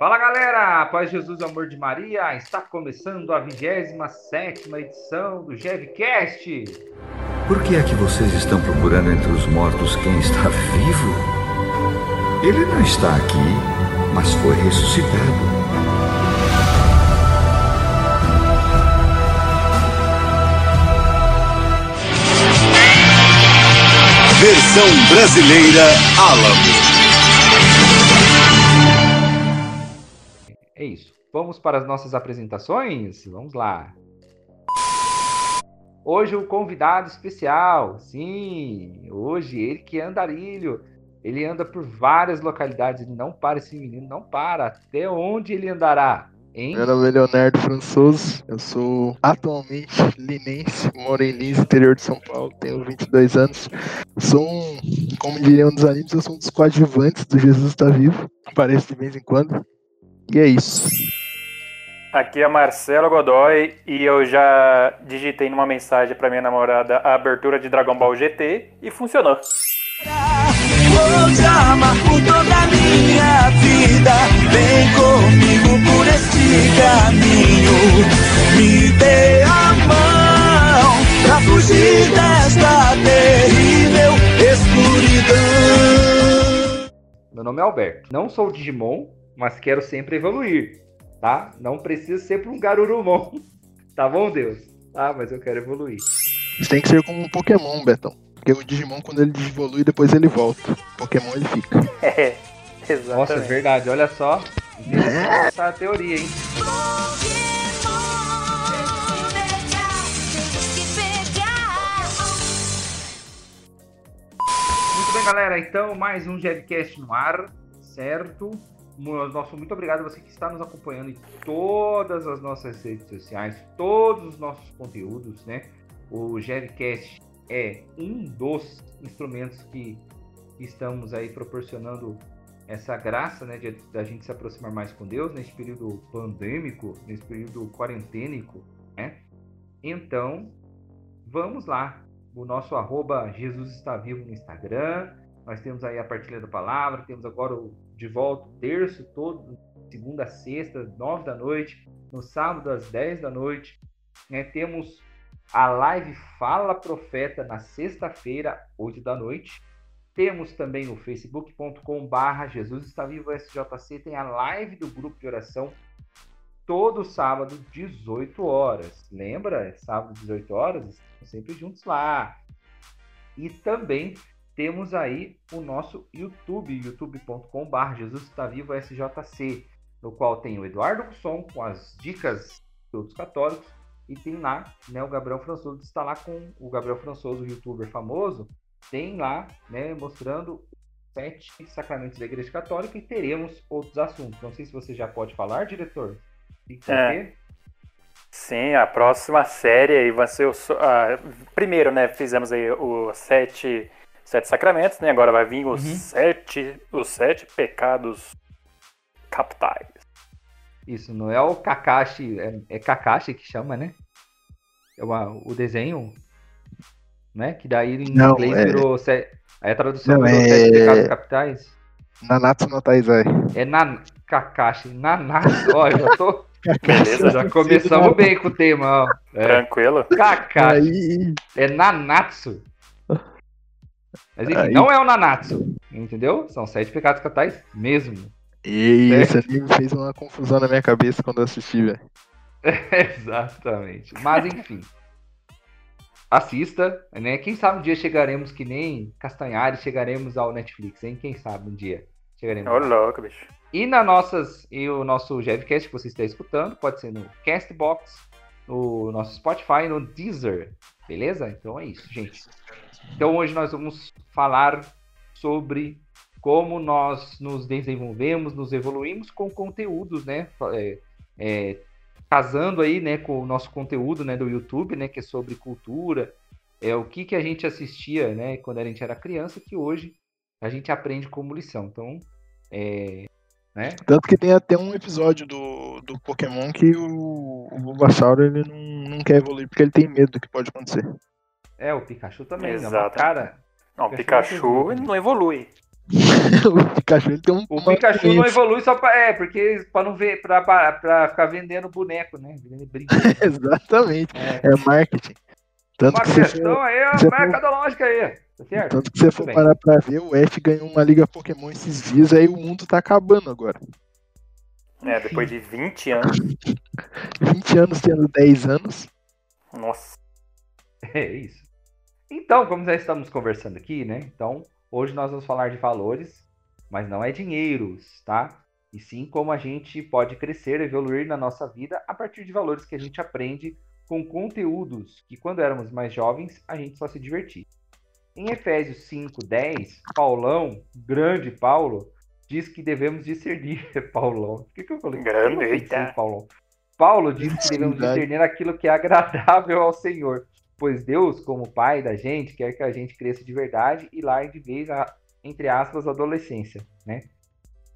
Fala galera, paz Jesus, amor de Maria, está começando a 27 edição do GevCast. Por que é que vocês estão procurando entre os mortos quem está vivo? Ele não está aqui, mas foi ressuscitado. Versão brasileira Alamo. É isso. Vamos para as nossas apresentações? Vamos lá. Hoje o convidado especial, sim, hoje ele que é andarilho, ele anda por várias localidades, ele não para, esse menino não para, até onde ele andará? Hein? Meu nome é Leonardo Françoso, eu sou atualmente linense, moro em Lins, interior de São Paulo, tenho 22 anos. Sou um, como diria um dos animes, eu sou um dos coadjuvantes do Jesus está Vivo, apareço de vez em quando. E é isso. Aqui é Marcelo Godoy e eu já digitei numa mensagem para minha namorada a abertura de Dragon Ball GT e funcionou. Vou te amar por toda a minha vida. Vem comigo por este caminho. Me dê a mão pra fugir desta terrível escuridão. Meu nome é Alberto. Não sou Digimon, mas quero sempre evoluir, tá? Não preciso ser para um Garurumon, tá bom, Deus? Ah, mas eu quero evoluir. Isso tem que ser como um Pokémon, Betão. Porque o Digimon, quando ele evolui, depois ele volta. Pokémon ele fica. É, exatamente. Nossa, é verdade, olha só. Essa teoria, hein? Muito bem, galera. Então, mais um Jevcast no ar, certo? Nosso muito obrigado a você que está nos acompanhando em todas as nossas redes sociais, todos os nossos conteúdos, né? O Jevcast é um dos instrumentos que estamos aí proporcionando essa graça, né, de da gente se aproximar mais com Deus nesse período pandêmico, nesse período quarentênico, né? Então, vamos lá. O nosso arroba Jesus está vivo no Instagram. Nós temos aí a partilha da palavra, temos agora o de volta terço todo, segunda sexta, nove da noite, no sábado às dez da noite. Né? Temos a live Fala Profeta na sexta-feira, oito da noite. Temos também o facebook.com Jesus está vivo SJC, tem a live do grupo de oração todo sábado, 18 horas. Lembra? Sábado, 18 horas, sempre juntos lá. E também temos aí o nosso YouTube, youtube.com.br Jesus está vivo SJC, no qual tem o Eduardo Cusson com as dicas de outros católicos e tem lá né, o Gabriel Françoso, está lá com o Gabriel Françoso, youtuber famoso, tem lá né, mostrando sete sacramentos da Igreja Católica e teremos outros assuntos. Não sei se você já pode falar, diretor. É. Sim, a próxima série aí vai ser o. Primeiro, né? Fizemos aí os sete sete sacramentos, né? Agora vai vir os uhum. sete, os sete pecados capitais. Isso, não é o Kakashi, é, é Kakashi que chama, né? É uma, o desenho, né? Que daí em não, inglês é... virou. Se... Aí a tradução não, virou é... sete pecados capitais. Nanatsu no Taizai. É na... Kakashi, Nanatsu, olha, eu tô. Beleza, já começamos bem com o tema, ó. É. Tranquilo. Kakashi. É Nanatsu. Mas enfim, Aí... não é o Nanatsu, entendeu? São sete pecados capitais mesmo. E esse anime fez uma confusão na minha cabeça quando eu assisti, velho. Exatamente. Mas enfim. Assista, né? Quem sabe um dia chegaremos que nem Castanhares, chegaremos ao Netflix, hein? Quem sabe um dia chegaremos. Ô, louco, bicho. E na nossas, e o nosso Jevcast que você está escutando, pode ser no Castbox, no nosso Spotify, no Deezer, beleza? Então é isso, gente. Então hoje nós vamos falar sobre como nós nos desenvolvemos, nos evoluímos com conteúdos, né? É, é, casando aí, né, com o nosso conteúdo, né, do YouTube, né, que é sobre cultura, é o que que a gente assistia, né, quando a gente era criança, que hoje a gente aprende como lição. Então, é, né? Tanto que tem até um episódio do, do Pokémon que o, o Bulbasaur ele não, não quer evoluir porque ele tem medo do que pode acontecer. É, o Pikachu também, Exato. Né? Cara, não, o Pikachu, Pikachu não evolui. o Pikachu ele tem um. O Pikachu não evolui só pra. É, porque pra não ver. Pra, pra, pra ficar vendendo boneco, né? Exatamente. É. É marketing. Tanto Uma que questão for, aí, for- mercadológica aí. Tá certo? tanto que você for bem. parar pra ver, o Ash ganhou uma liga Pokémon esses dias, aí o mundo tá acabando agora. É, depois de 20 anos. 20 anos tendo 10 anos. Nossa. É isso. Então, como já estamos conversando aqui, né? Então, hoje nós vamos falar de valores, mas não é dinheiros, tá? E sim como a gente pode crescer, evoluir na nossa vida a partir de valores que a gente aprende com conteúdos que, quando éramos mais jovens, a gente só se divertia. Em Efésios 5, 10, Paulão, grande Paulo, diz que devemos discernir. Paulão. Por que, que eu falei? Grande, eita. Paulão. Paulo diz que devemos discernir aquilo que é agradável ao Senhor, pois Deus, como Pai da gente, quer que a gente cresça de verdade e largue de vez a, entre aspas, a adolescência, né?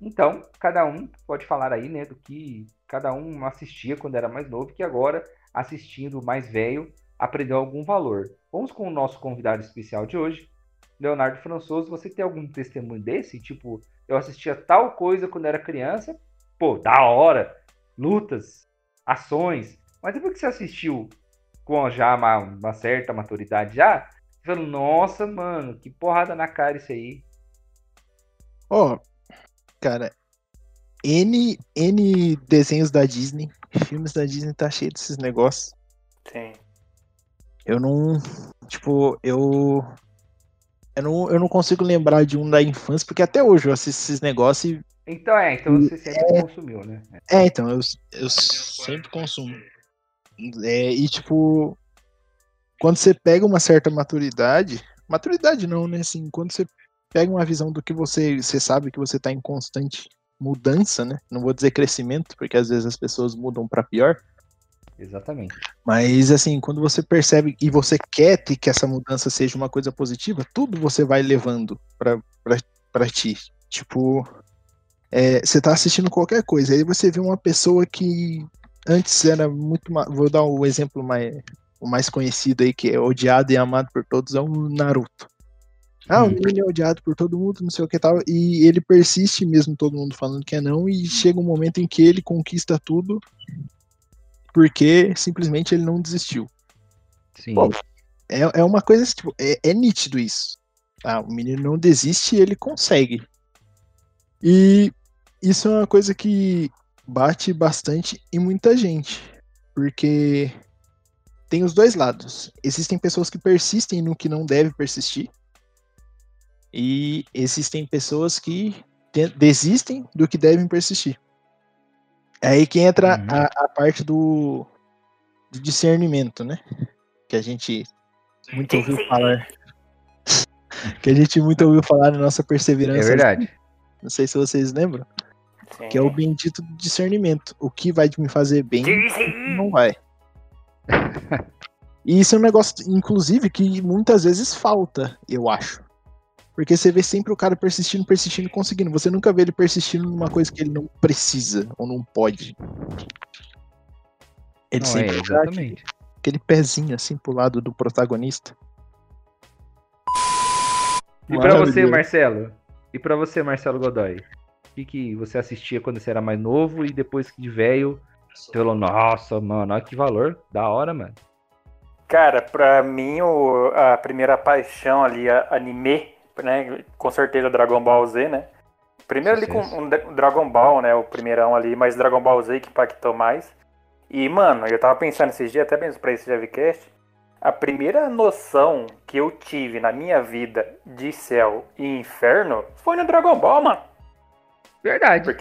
Então, cada um pode falar aí, né, do que cada um assistia quando era mais novo, que agora, assistindo mais velho, aprendeu algum valor. Vamos com o nosso convidado especial de hoje, Leonardo Françoso. Você tem algum testemunho desse? Tipo, eu assistia tal coisa quando era criança, pô, da hora, lutas, ações, mas depois que você assistiu com já uma, uma certa maturidade já, você falou, nossa, mano, que porrada na cara isso aí. Ó, cara, N, N desenhos da Disney, filmes da Disney tá cheio desses negócios. Sim. Eu não. Tipo, eu. Eu não, eu não consigo lembrar de um da infância, porque até hoje eu assisto esses negócios e. Então é, então você sempre consumiu, né? É, então, eu, eu sempre consumo. É, e tipo. Quando você pega uma certa maturidade. Maturidade não, né? Assim, quando você pega uma visão do que você. Você sabe que você tá em constante mudança, né? Não vou dizer crescimento, porque às vezes as pessoas mudam pra pior. Exatamente. Mas assim, quando você percebe e você quer que essa mudança seja uma coisa positiva, tudo você vai levando pra ti. Tipo, é, você tá assistindo qualquer coisa, aí você vê uma pessoa que antes era muito. Vou dar o exemplo mais, o mais conhecido aí, que é odiado e amado por todos, é o Naruto. Ah, o Hum. ele é odiado por todo mundo, não sei o que tal. E ele persiste mesmo, todo mundo falando que é não, e chega um momento em que ele conquista tudo porque simplesmente ele não desistiu. Sim. Bom, É, é uma coisa, tipo, é, é nítido isso. Ah, o menino não desiste e ele consegue. E isso é uma coisa que bate bastante em muita gente. Porque tem os dois lados. Existem pessoas que persistem no que não deve persistir. E existem pessoas que te- desistem do que devem persistir. É aí que entra Uhum. a, a parte do, do discernimento, né? Que a gente muito ouviu falar. que a gente muito ouviu falar na nossa perseverança. É verdade. Não sei se vocês lembram. sim. Que é o bendito do discernimento. O que vai me fazer bem não vai. E isso é um negócio, inclusive, que muitas vezes falta, eu acho. Porque você vê sempre o cara persistindo, persistindo, conseguindo. Você nunca vê ele persistindo numa coisa que ele não precisa ou não pode. Ele Não, é, sempre aquele, exatamente. aquele pezinho assim pro lado do protagonista. E pra você. Marcelo? E pra você, Marcelo Godoy? O que, que você assistia quando você era mais novo e depois que de velho, você falou, nossa, mano, olha que valor, da hora, mano. Cara, pra mim, o- a primeira paixão ali, a- anime, né? Com certeza Dragon Ball Z, né? Primeiro ali com um Dra- Dragon Ball, né? O primeirão ali, mas Dragon Ball Z que impactou mais. E, mano, eu tava pensando esses dias, até mesmo pra esse Javicast, a primeira noção que eu tive na minha vida de céu e inferno foi no Dragon Ball, mano. Verdade.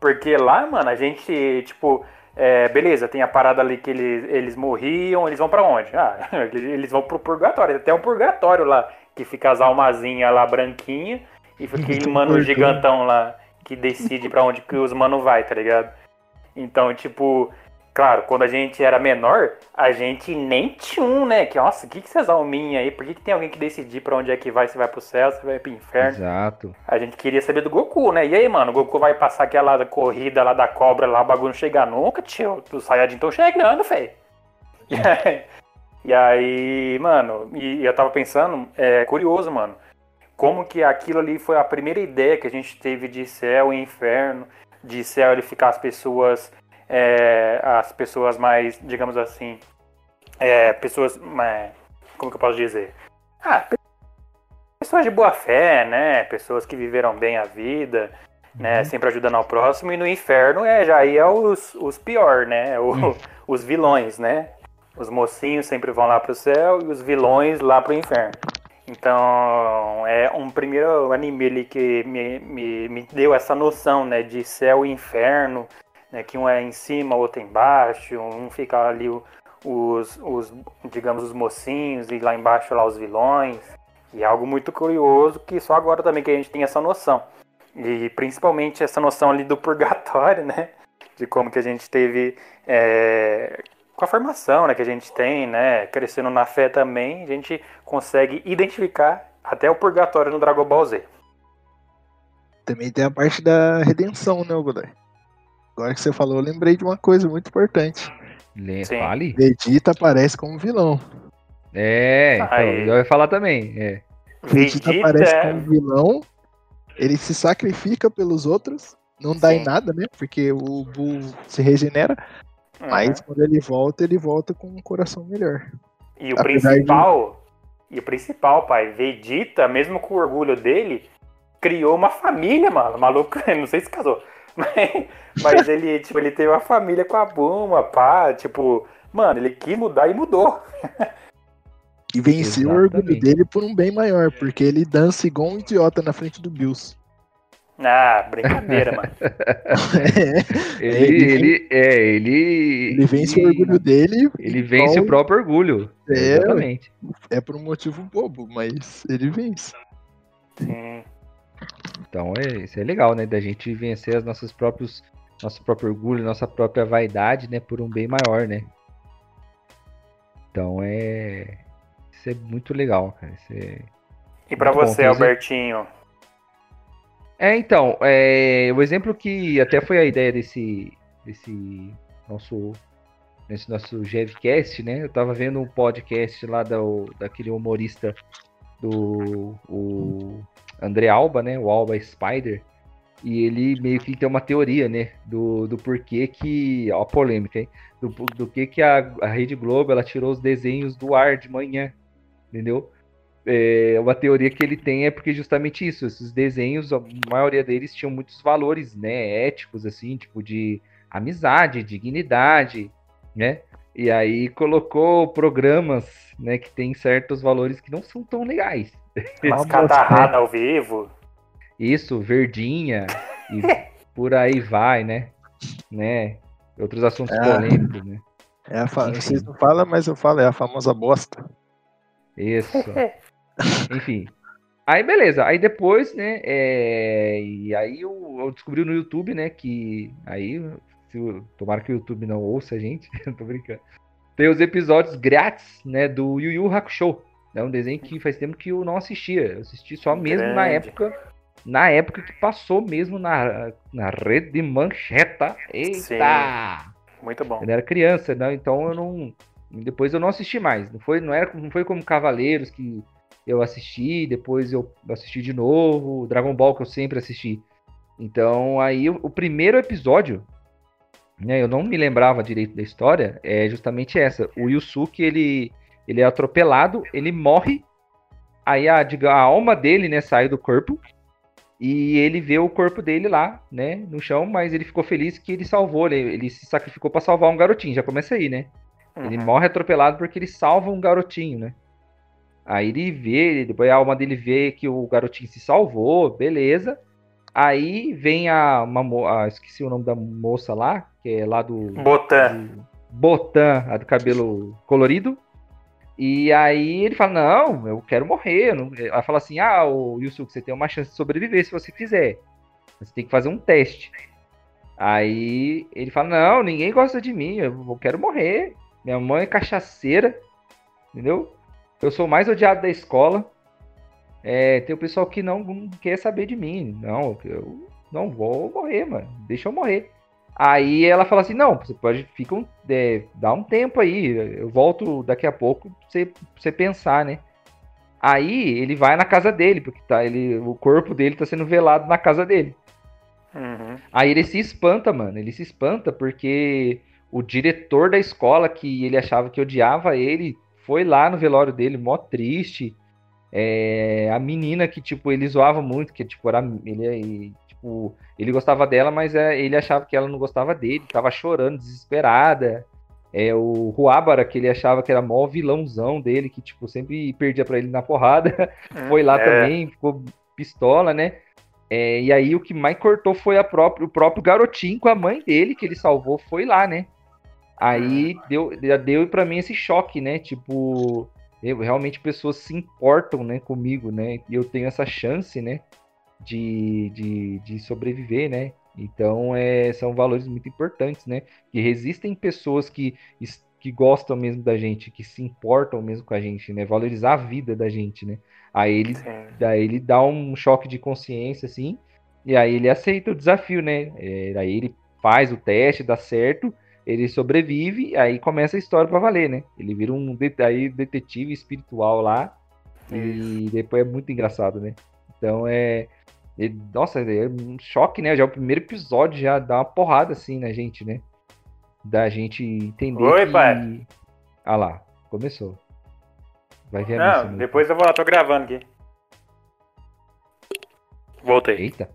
Porque lá, mano, a gente, tipo, é, beleza, tem a parada ali que eles, eles morriam, eles vão pra onde? Ah, eles vão pro purgatório. Tem um purgatório lá, que fica as almazinhas lá branquinha e fica aquele mano Portão. gigantão lá que decide pra onde que os mano vai, tá ligado? Então, tipo, claro, quando a gente era menor, a gente nem tinha um, né? Que, nossa, o que, que essas alminhas aí? Por que, que tem alguém que decidir pra onde é que vai? Se vai pro céu, se vai pro inferno? Exato. A gente queria saber do Goku, né? E aí, mano, o Goku vai passar aquela corrida lá da cobra lá, o bagulho não chegar nunca, tio. Os Saiyajin tão chegando, fei. E aí, mano, e eu tava pensando, é curioso, mano. como que aquilo ali foi a primeira ideia que a gente teve de céu e inferno, de céu ele ficar as pessoas, é, as pessoas mais, digamos assim, é, pessoas, é, como que eu posso dizer? Ah, pessoas de boa fé, né? Pessoas que viveram bem a vida, né? Uhum. Sempre ajudando ao próximo. E no inferno é já aí é os, os pior, né? O- Hum. Os vilões, né? Os mocinhos sempre vão lá pro céu e os vilões lá pro inferno. Então, é um primeiro anime ali que me, me, me deu essa noção, né, de céu e inferno, né, que um é em cima, outro embaixo, um fica ali o- os, os, digamos, os mocinhos e lá embaixo lá os vilões. E é algo muito curioso que só agora também que a gente tem essa noção. E principalmente essa noção ali do purgatório, né, de como que a gente teve é, com a formação né, que a gente tem, né, crescendo na fé também, a gente consegue identificar até o purgatório no Dragon Ball Z. Também tem a parte da redenção, né, Godoy? Agora que você falou, eu lembrei de uma coisa muito importante. Le- Sim. Fale. Vegeta aparece como vilão. É, então, eu ia falar também. É. Vegeta Vegeta aparece é- como vilão. Ele se sacrifica pelos outros. Não dá em Sim. nada, né? Porque o Bull se regenera. Mas quando ele volta, ele volta com um coração melhor. E o Apesar principal, e o principal, pai, Vegeta, mesmo com o orgulho dele, criou uma família, mano. O maluco, não sei se casou. Mas, mas ele, tipo, ele teve uma família com a Buma, pá, tipo, mano, ele quis mudar e mudou. E venceu o orgulho Exatamente. dele por um bem maior, porque ele dança igual um idiota na frente do Bills. Ah, brincadeira, mano. Ele, Ele- ele, é, ele. Ele vence o orgulho dele. Ele vence o próprio orgulho. É. Exatamente. É por um motivo bobo, mas ele vence. Sim. Então é, isso é legal, né? Da gente vencer as nossas próprios, nosso próprio orgulho, nossa própria vaidade, né? Por um bem maior, né? Então é. Isso é muito legal, cara. Isso é... E bom, você, dizer- Albertinho? É, então, é, o exemplo que até foi a ideia desse, desse nosso, desse nosso Jevcast, né? Eu tava vendo um podcast lá do, daquele humorista do o André Alba, né? O Alba Spider. E ele meio que tem uma teoria, né? Do, do porquê que. Ó, a polêmica, hein? Do, do que que a, a Rede Globo ela tirou os desenhos do ar de manhã. Entendeu? É, uma teoria que ele tem é porque justamente isso, esses desenhos, a maioria deles tinham muitos valores, né, éticos, assim, tipo de amizade, dignidade, né, e aí colocou programas, né, que tem certos valores que não são tão legais. Vamos, catarradas ao vivo. Isso, verdinha, e por aí vai, né, né, outros assuntos Ah. polêmicos, né, É a fa... Vocês não falam, mas eu falo, é a famosa bosta. isso. Enfim. Aí beleza, aí depois, né, é, e aí eu, eu descobri no YouTube, né, que aí, se tomara que o YouTube não ouça a gente, tô brincando, tem os episódios grátis, né, do Yu Yu Hakusho, né, um desenho que faz tempo que eu não assistia, eu assisti só mesmo na Grande. época, na época que passou mesmo na, na rede de mancheta, eita! Sim. Muito bom. Eu era criança, né? Então eu não. Depois eu não assisti mais. Não foi, não era, não foi como Cavaleiros que eu assisti, depois eu assisti de novo, Dragon Ball que eu sempre assisti. Então aí o, o primeiro episódio, né? Eu não me lembrava direito da história. É justamente essa. O Yusuke ele ele é atropelado, ele morre. Aí a, diga, a alma dele, né, sai do corpo. E ele vê o corpo dele lá, né, no chão, mas ele ficou feliz que ele salvou, ele, ele se sacrificou pra salvar um garotinho, já começa aí, né? Ele Uhum. morre atropelado porque ele salva um garotinho, né? Aí ele vê, depois a alma dele vê que o garotinho se salvou, beleza. Aí vem a, uma, a esqueci o nome da moça lá, que é lá do, Botan. do Botan, a do cabelo colorido. E aí ele fala, não, eu quero morrer. eu não- Ela fala assim, ah, o Yusuke, você tem uma chance de sobreviver se você quiser. Você tem que fazer um teste. Aí ele fala, não, ninguém gosta de mim, eu quero morrer. Minha mãe é cachaceira, entendeu? Eu sou o mais odiado da escola. É, tem o pessoal que não, não quer saber de mim. Não, eu não vou morrer, mano. Deixa eu morrer. Aí ela fala assim: não, você pode fica um, é, dá um tempo aí. Eu volto daqui a pouco pra você, pra você pensar, né? Aí ele vai na casa dele, porque tá, ele, o corpo dele tá sendo velado na casa dele. Uhum. Aí ele se espanta, mano. Ele se espanta porque o diretor da escola, que ele achava que odiava ele, foi lá no velório dele, mó triste. É, a menina que, tipo, ele zoava muito, que, tipo, era, ele, tipo, ele gostava dela, mas é, ele achava que ela não gostava dele, tava chorando, desesperada. É, o Ruábara, que ele achava que era mó vilãozão dele, que, tipo, sempre perdia pra ele na porrada, foi lá É. também, ficou pistola, né? É, e aí o que mais cortou foi própria, o próprio garotinho com a mãe dele, que ele salvou, foi lá, né? Aí deu, já deu pra mim esse choque, né? Tipo, eu, realmente pessoas se importam, né, comigo, né? E eu tenho essa chance, né, de, de, de sobreviver, né? Então, é, são valores muito importantes, né? Que resistem pessoas que, que gostam mesmo da gente, que se importam mesmo com a gente, né? Valorizar a vida da gente, né? Aí ele. Daí ele dá um choque de consciência, assim, e aí ele aceita o desafio, né? É, aí ele faz o teste, dá certo, ele sobrevive, aí começa a história pra valer, né? Ele vira um det- aí, detetive espiritual lá, e depois é muito engraçado, né? Então é. é- nossa, é um choque, né? Já o primeiro episódio já dá uma porrada assim na gente, né? Da gente entender Oi, que. pai. Ah lá, começou. Vai ver a Não, depois eu vou lá, tô gravando aqui. Voltei. Eita.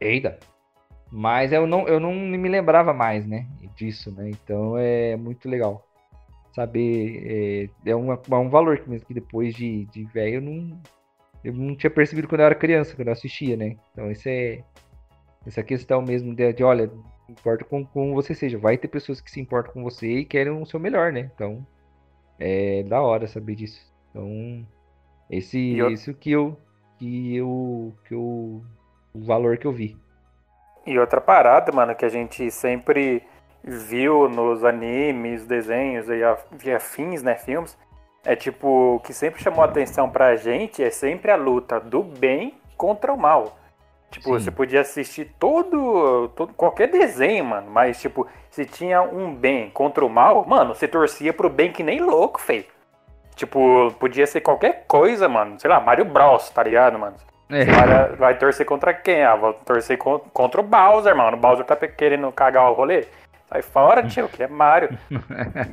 Eita. Mas eu não, eu não me lembrava mais, né? Disso, né? Então é muito legal. Saber. É, é, uma- é um valor que mesmo que depois de, de velho eu não. Eu não tinha percebido quando eu era criança, quando eu assistia, né? Então isso é. Essa questão mesmo de, de olha, importa com, com você seja, vai ter pessoas que se importam com você e querem o seu melhor, né? Então é da hora saber disso. Então, esse, eu- isso que eu, que eu, que eu, o valor que eu vi. E outra parada, mano, que a gente sempre viu nos animes, desenhos e af- afins, né, filmes, é tipo, o que sempre chamou atenção pra gente é sempre a luta do bem contra o mal. Tipo, Sim. você podia assistir todo, todo qualquer desenho, mano, mas tipo, se tinha um bem contra o mal, mano, você torcia pro bem que nem louco, feio. Tipo, podia ser qualquer coisa, mano. Sei lá, Mario Bros, tá ligado, mano? É. Vai, vai torcer contra quem? Ah, vou torcer con- contra o Bowser, mano. O Bowser tá querendo cagar o rolê. Sai fora, tio, que é Mario.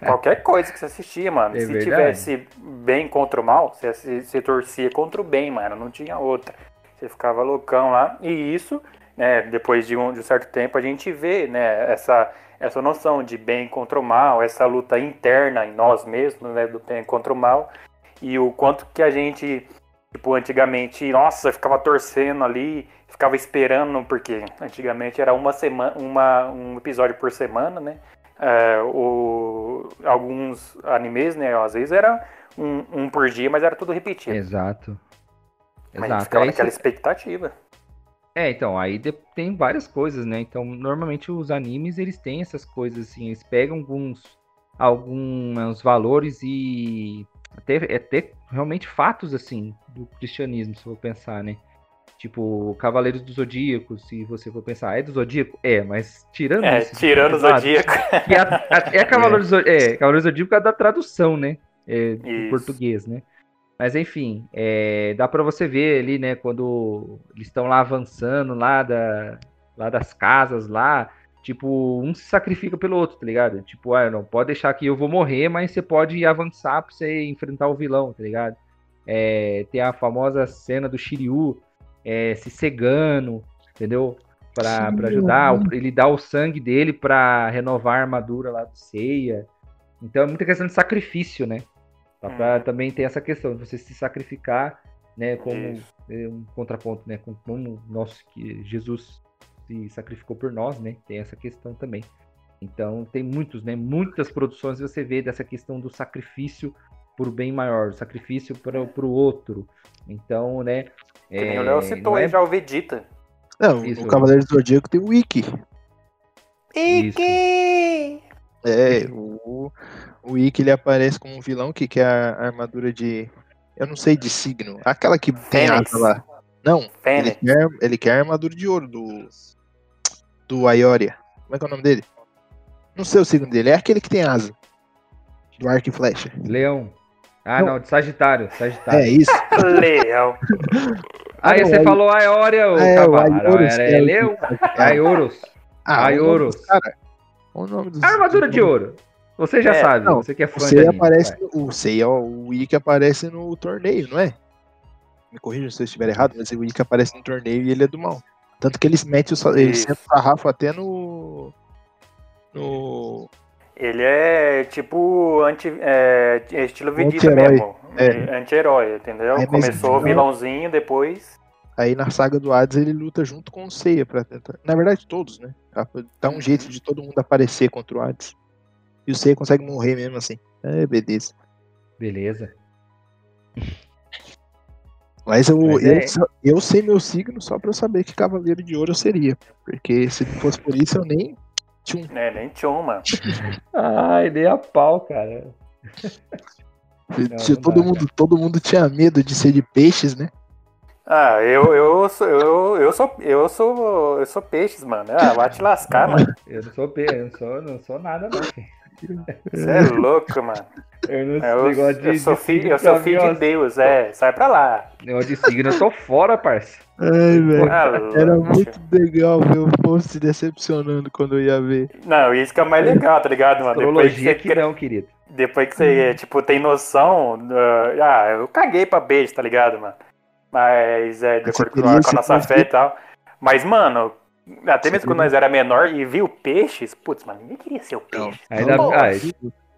Qualquer coisa que você assistia, mano. É Se verdade. tivesse bem contra o mal, você, assi- você torcia contra o bem, mano. Não tinha outra. Você ficava loucão lá. E isso, né, depois de um, de um certo tempo, a gente vê, né, essa, essa noção de bem contra o mal, essa luta interna em nós mesmos, né, do bem contra o mal. E o quanto que a gente Tipo, antigamente, nossa, ficava torcendo ali, ficava esperando, porque antigamente era uma semana, uma, um episódio por semana, né? É, o, alguns animes, né? Às vezes era um, um por dia, mas era tudo repetido. Exato. Mas Exato. ficava Aí naquela expectativa. É, então, aí de- tem várias coisas, né? Então, normalmente os animes, eles têm essas coisas, assim, eles pegam alguns, alguns valores e até, até realmente fatos, assim, do cristianismo, se eu for pensar, né? Tipo, Cavaleiros do Zodíaco, se você for pensar, é do Zodíaco? É, mas tirando É, isso, tirando o Zodíaco. que a- é Cavaleiros Zodíaco, é, Cavaleiros do Zodíaco é da tradução, né? É, do português, né? Mas enfim, é, dá pra você ver ali, né, quando eles estão lá avançando lá, da, lá das casas lá, tipo, um se sacrifica pelo outro, tá ligado? Tipo, ah, não, pode deixar que eu vou morrer, mas você pode avançar pra você enfrentar o vilão, tá ligado? É, tem a famosa cena do Shiryu é, se cegando, entendeu? Pra, pra ajudar, o- ele dá o sangue dele pra renovar a armadura lá do Seiya. Então é muita questão de sacrifício, né? Dá pra também ter essa questão de você se sacrificar, né? Como é, um contraponto, né? Com como nosso que Jesus se sacrificou por nós, né? Tem essa questão também. Então tem muitos, né? Muitas produções você vê dessa questão do sacrifício por o bem maior, o sacrifício para o outro. Então, né? Que nem é, o Léo citou não aí é- já o Vegeta. Não, Isso. no Cavaleiro do Zodíaco tem o Wiki. Isso. É, o, o Wiki ele aparece como um vilão que quer a armadura de. Eu não sei de signo. Aquela que tem Fênix. asa lá. Não, ele quer, ele quer a armadura de ouro do. Do Aioria. Como é que é o nome dele? Não sei o signo dele. É aquele que tem asa. Do arco e flecha. Leão. Ah, não, de Sagitário. Sagitário. É isso. Leão. Aí Ah, não, você aí- falou Aeória, o É, o cavalo. Não, é o- Eleu. Aiorus. Ah, o dos cara. O nome dos. Armadura de ouro. Você já É, sabe, não, você que é O fã anime, aparece. no- O Sei é o Ikki aparece no torneio, não é? Me corrija se eu estiver errado, mas o Ikki aparece no torneio e ele é do mal. Tanto que eles metem o sa- ele Isso. senta o sarrafo até no. No. Ele é tipo anti, é, estilo Vegeta Anti-herói. mesmo. É. Anti-herói, entendeu? Aí, mas Começou não- vilãozinho, depois. Aí na saga do Hades ele luta junto com o Seiya pra tentar. Na verdade, todos, né? Dá um jeito de todo mundo aparecer contra o Hades. E o Seiya consegue morrer mesmo assim. É, beleza. Beleza. Mas eu, Mas eu, é- só- eu sei meu signo só pra eu saber que Cavaleiro de Ouro eu seria. Porque se não fosse por isso eu nem. Tchum. É, nem tinha uma. Ai, dei a pau, cara. Tinha- não todo, dá, mundo, todo mundo tinha medo de ser de peixes, né? Ah, eu, eu, sou, eu, eu sou. Eu sou. Eu sou peixes, mano. Ah, vai te lascar, mano. Eu não sou P, eu não sou, não sou nada, não, filho. Você é louco, mano. Eu não Eu, negócio de, eu sou filho, eu sou filho de Deus, é. Sai pra lá. Negócio de signo, eu tô fora, parça. Ai, velho. Ah, Era muito legal ver o povo se decepcionando quando eu ia ver. Não, isso que é o mais legal, tá ligado, mano? Depois que Astrologia você que não, querido. Depois que você, tipo, tem noção. ah, ah, eu caguei pra beijo, tá ligado, mano? Mas é, de acordo com a, nossa fé e tal. Mas, mano, até mesmo quando nós era menor e viu peixes, putz, mano, ninguém queria ser o peixe. Ainda, ah,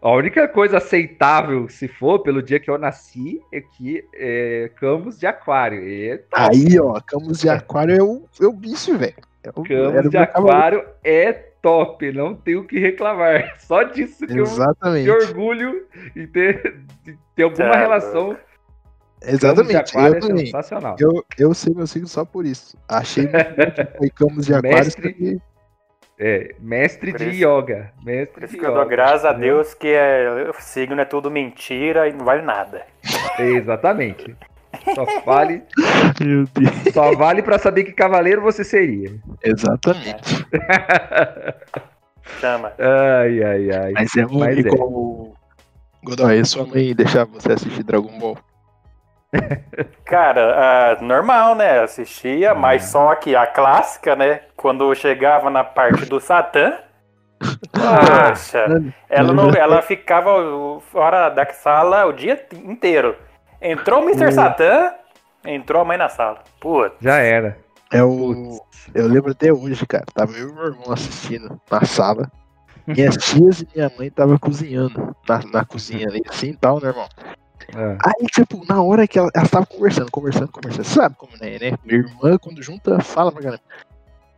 a única coisa aceitável, se for, pelo dia que eu nasci, é que é Campos de Aquário. E Aí, ó, Camus de Aquário é o, é o bicho, velho. É o de. Aquário é top, não tenho o que reclamar. Só disso que eu Exatamente. me orgulho em ter, de ter alguma Tá relação. Campos Exatamente. Eu é também. sensacional. Eu, eu sei meu signo só por isso. Achei muito que foi Camus de Aquário. Mestre. porque- É, mestre de yoga. Mestre Por isso de que eu yoga. dou graças a? Deus que é, o signo é tudo mentira e não vale nada. Exatamente. Só vale, Meu Deus. só vale para saber que cavaleiro você seria. Exatamente. Chama. Ai, ai, ai. Mas é um Mas é. igual o. Godoy, sua mãe deixar você assistir Dragon Ball. Cara, ah, normal, né? Assistia, mas só que a clássica, né? Quando chegava na parte do Satã. Poxa, Mano, ela, não, ela ficava fora da sala o dia inteiro. Entrou o Mr. Hum. Satã, entrou a mãe na sala. Putz. Já era. É o. Eu lembro até hoje, cara. Tava eu e meu irmão assistindo na sala. Minhas tias e minha mãe tava cozinhando na, na cozinha ali, assim e tal, né, irmão? Ah, Aí, tipo, na hora que ela, ela tava conversando, conversando, conversando, sabe como é, né? Minha irmã, quando junta, fala pra caramba.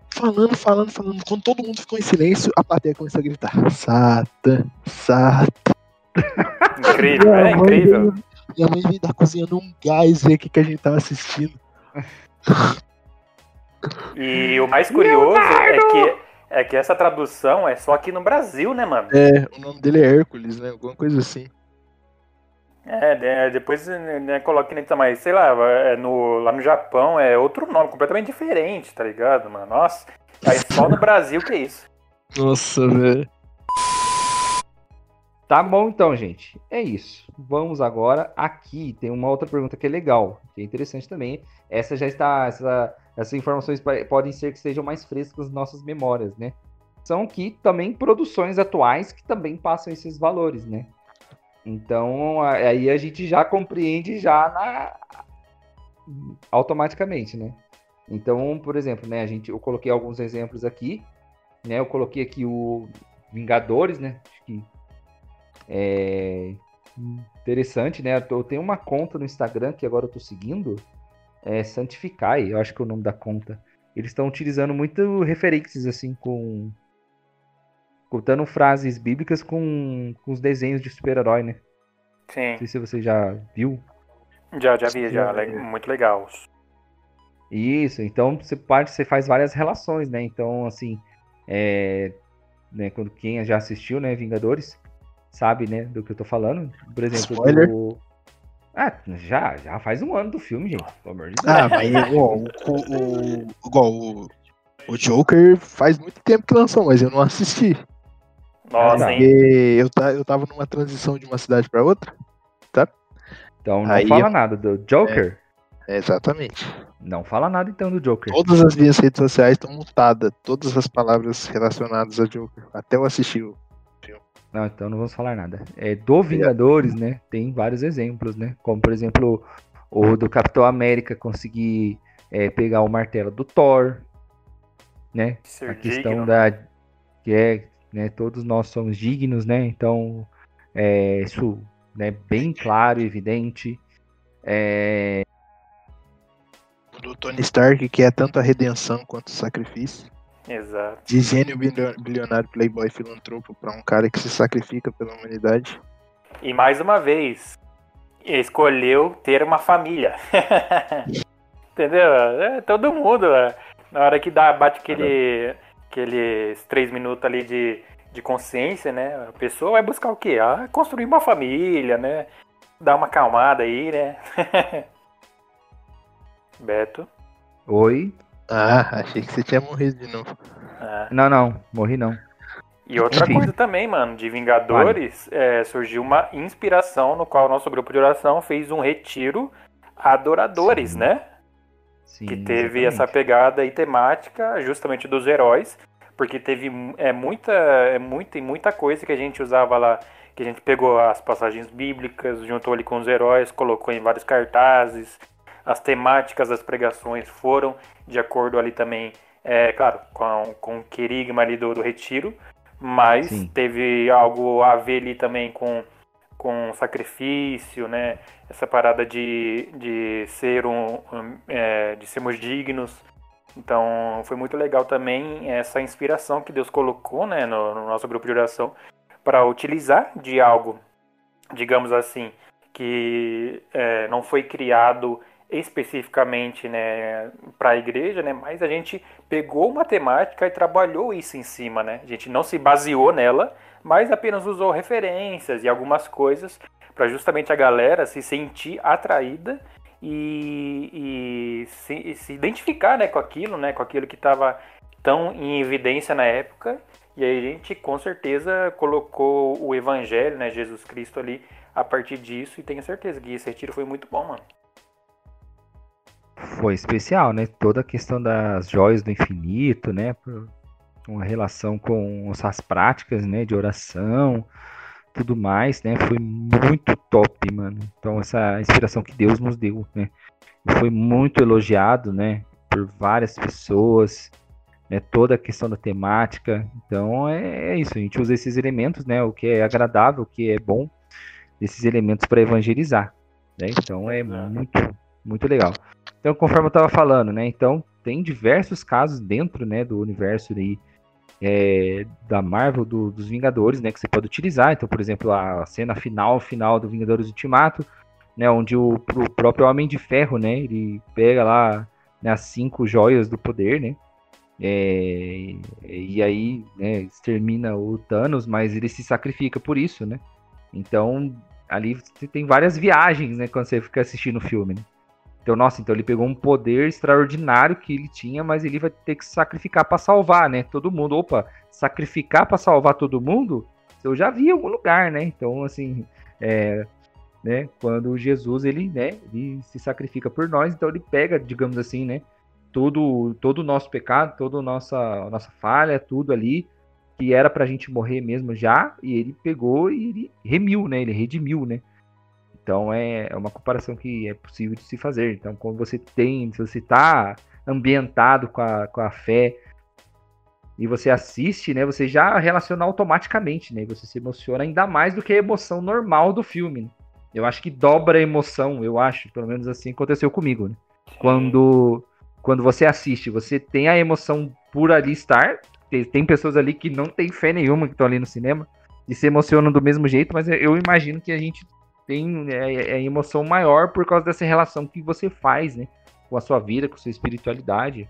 Falando, falando, falando. Quando todo mundo ficou em silêncio, a plateia começou a gritar: Satan, Satan. Incrível, é mãe incrível. Minha mãe veio da cozinha num gás ver o que, que a gente tava assistindo. E o mais curioso é que, é que essa tradução é só aqui no Brasil, né, mano? É, o nome dele é Hércules, né? Alguma coisa assim. É, de- depois né, coloquei na mas sei lá, é no, lá no Japão é outro nome, completamente diferente, tá ligado, mano? Nossa, aí só no Brasil que é isso. Nossa, velho. Tá bom então, gente. É isso. Vamos agora aqui. Tem uma outra pergunta que é legal, que é interessante também. Essa já está. Essa, essas informações podem ser que sejam mais frescas nas nossas memórias, né? São que também produções atuais que também passam esses valores, né? Então aí a gente já compreende já na automaticamente, né? Então, por exemplo, né, a gente eu coloquei alguns exemplos aqui, né? Eu coloquei aqui o Vingadores, né? Acho que é interessante, né? Eu tenho uma conta no Instagram que agora eu tô seguindo, é Santificai, eu acho que é o nome da conta. Eles estão utilizando muito referências assim com contando frases bíblicas com, com os desenhos de super-herói, né? Sim, Não sei se você já viu. já, já vi, já, le- muito legal. Isso, então você parte, você faz várias relações, né? Então, assim, é, né, quando quem já assistiu, né, Vingadores, sabe, né, do que eu tô falando. Por exemplo, Spoiler. do... Ah, já, já faz um ano do filme, gente, pelo amor de Deus. Ah, mas igual, o, o, igual o, o Joker faz muito tempo que lançou, mas eu não assisti. Nossa, hein? Porque eu, eu tava numa transição de uma cidade pra outra, tá? Então não Aí fala é- nada do Joker. É, exatamente. Não fala nada então do Joker. Todas as minhas redes sociais estão mutadas. Todas as palavras relacionadas a Joker. Até eu assisti o. Não, então não vamos falar nada. É, do Vingadores, né? Tem vários exemplos, né? Como, por exemplo, o do Capitão América conseguir é, pegar o martelo do Thor, né? Ser A questão digno. da... Que é, né? Todos nós somos dignos, né? Então, é, isso é bem claro e evidente. É, Do Tony Stark, que é tanto a redenção quanto o sacrifício. Exato. De gênio bilio- bilionário, playboy, filantropo, pra um cara que se sacrifica pela humanidade. E mais uma vez, escolheu ter uma família. Entendeu? É, todo mundo. é. Na hora que dá, bate aquele, aqueles três minutos ali de, de consciência, né? A pessoa vai buscar o quê? Ah, construir uma família, né? Dar uma acalmada aí, né? Beto. Oi? Ah, achei que você tinha morrido de novo. Ah. Não, não. Morri não. E outra Enfim. coisa também, mano, de Vingadores, é, surgiu uma inspiração no qual o nosso grupo de oração fez um retiro adoradores, Sim. né? Sim, que teve exatamente. essa pegada e temática justamente dos heróis, porque teve é muita é muita e muita coisa que a gente usava lá, que a gente pegou as passagens bíblicas, juntou ali com os heróis, colocou em vários cartazes, as temáticas das pregações foram de acordo ali também, é, claro, com, com o querigma ali do, do retiro, mas Sim. teve algo a ver ali também com com sacrifício, né? Essa parada de, de ser um, um, é, de sermos dignos. Então foi muito legal também essa inspiração que Deus colocou, né, no, no nosso grupo de oração para utilizar de algo, digamos assim, que é, não foi criado especificamente né, para a igreja, né, mas a gente pegou uma temática e trabalhou isso em cima. Né? A gente não se baseou nela, mas apenas usou referências e algumas coisas para justamente a galera se sentir atraída e, e se, e se identificar né, com aquilo, né, com aquilo que estava tão em evidência na época. E aí a gente com certeza colocou o evangelho, né, Jesus Cristo ali a partir disso e tenho certeza que esse retiro foi muito bom, mano. Foi especial, né? Toda a questão das joias do infinito, né? Uma relação com essas práticas, né? De oração, tudo mais, né? Foi muito top, mano. Então, essa inspiração que Deus nos deu, né? Foi muito elogiado, né? Por várias pessoas, né? Toda a questão da temática. Então, é, é isso. A gente usa esses elementos, né? O que é agradável, o que é bom, esses elementos para evangelizar, né? Então, é Exato. muito, muito legal. Então, conforme eu estava falando, né? Então, tem diversos casos dentro, né, do universo aí, é, da Marvel, do- dos Vingadores, né, que você pode utilizar. Então, por exemplo, a cena final, final do Vingadores Ultimato, né, onde o, o próprio Homem de Ferro, né, ele pega lá né, as cinco joias do poder, né, é, e aí, né, extermina o Thanos, mas ele se sacrifica por isso, né. Então, ali você tem várias viagens, né, quando você fica assistindo o filme, né. Então, nossa, então ele pegou um poder extraordinário que ele tinha, mas ele vai ter que sacrificar para salvar, né? Todo mundo. Opa, sacrificar para salvar todo mundo? Eu já vi em algum lugar, né? Então, assim, é, né? Quando Jesus ele, né? Ele se sacrifica por nós, então ele pega, digamos assim, né? Todo, todo o nosso pecado, toda a nossa, nossa falha, tudo ali que era pra gente morrer mesmo já, e ele pegou e ele remiu, né? Ele redimiu, né? Então é é uma comparação que é possível de se fazer. Então, quando você tem, se você está ambientado com a, com a fé e você assiste, né, você já relaciona automaticamente, né? Você se emociona ainda mais do que a emoção normal do filme. né? Eu acho que dobra a emoção, eu acho, pelo menos assim aconteceu comigo, né? Quando quando você assiste, você tem a emoção por ali estar. Tem, tem pessoas ali que não tem fé nenhuma que estão ali no cinema e se emocionam do mesmo jeito, mas eu imagino que a gente tem é, é emoção maior por causa dessa relação que você faz, né? Com a sua vida, com a sua espiritualidade.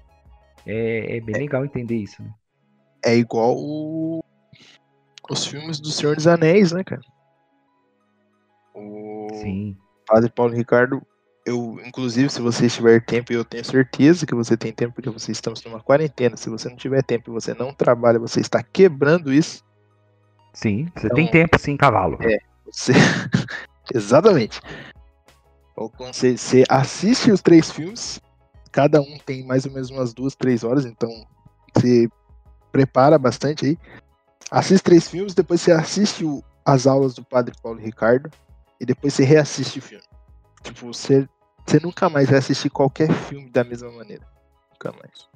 É, é bem legal entender isso, né? É igual o- os filmes do Senhor dos Anéis, né, cara? O Sim. Padre Paulo Ricardo, eu, inclusive, se você tiver tempo, e eu tenho certeza que você tem tempo, porque você estamos numa quarentena. Se você não tiver tempo e você não trabalha, você está quebrando isso. Sim, você Então, tem tempo sim, cavalo. é. Você... Exatamente. Você assiste os três filmes, cada um tem mais ou menos umas duas, três horas, então você prepara bastante aí. Assiste três filmes, depois você assiste o- as aulas do Padre Paulo Ricardo e depois você reassiste o filme. Tipo, você, você nunca mais vai assistir qualquer filme da mesma maneira. Nunca mais.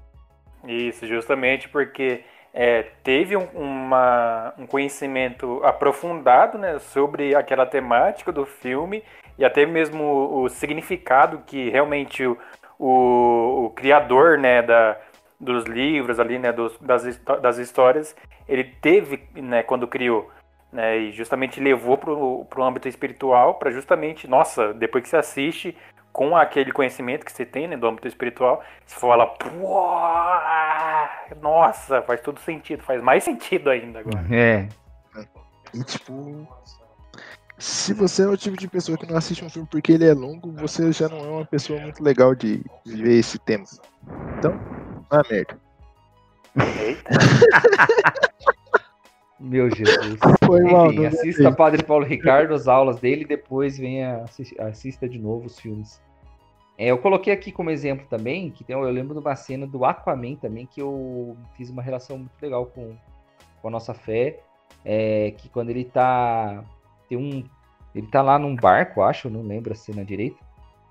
Isso, justamente porque é, teve um, uma- um conhecimento aprofundado né, sobre aquela temática do filme e até mesmo o, o significado que realmente o, o, o criador né, da, dos livros ali, né, dos- das, das histórias, ele teve né, quando criou. Né, e justamente levou para o âmbito espiritual para justamente, nossa, depois que você assiste com aquele conhecimento que você tem né, do âmbito espiritual, você fala, pô, nossa, faz todo sentido, faz mais sentido ainda agora. É. E tipo. Se você é o tipo de pessoa que não assiste um filme porque ele é longo, você já não é uma pessoa muito legal de, ver esse tema. Então, ah merda. Eita. Meu Jesus. Foi mal, Enfim, não assista. Padre Paulo Ricardo, as aulas dele, e depois venha assi- assista de novo os filmes. É, eu coloquei aqui como exemplo também, que tem, eu lembro de uma cena do Aquaman também, que eu fiz uma relação muito legal com, com a nossa fé, é, que quando ele tá, tem um, ele tá lá num barco, acho, não lembro a cena direito,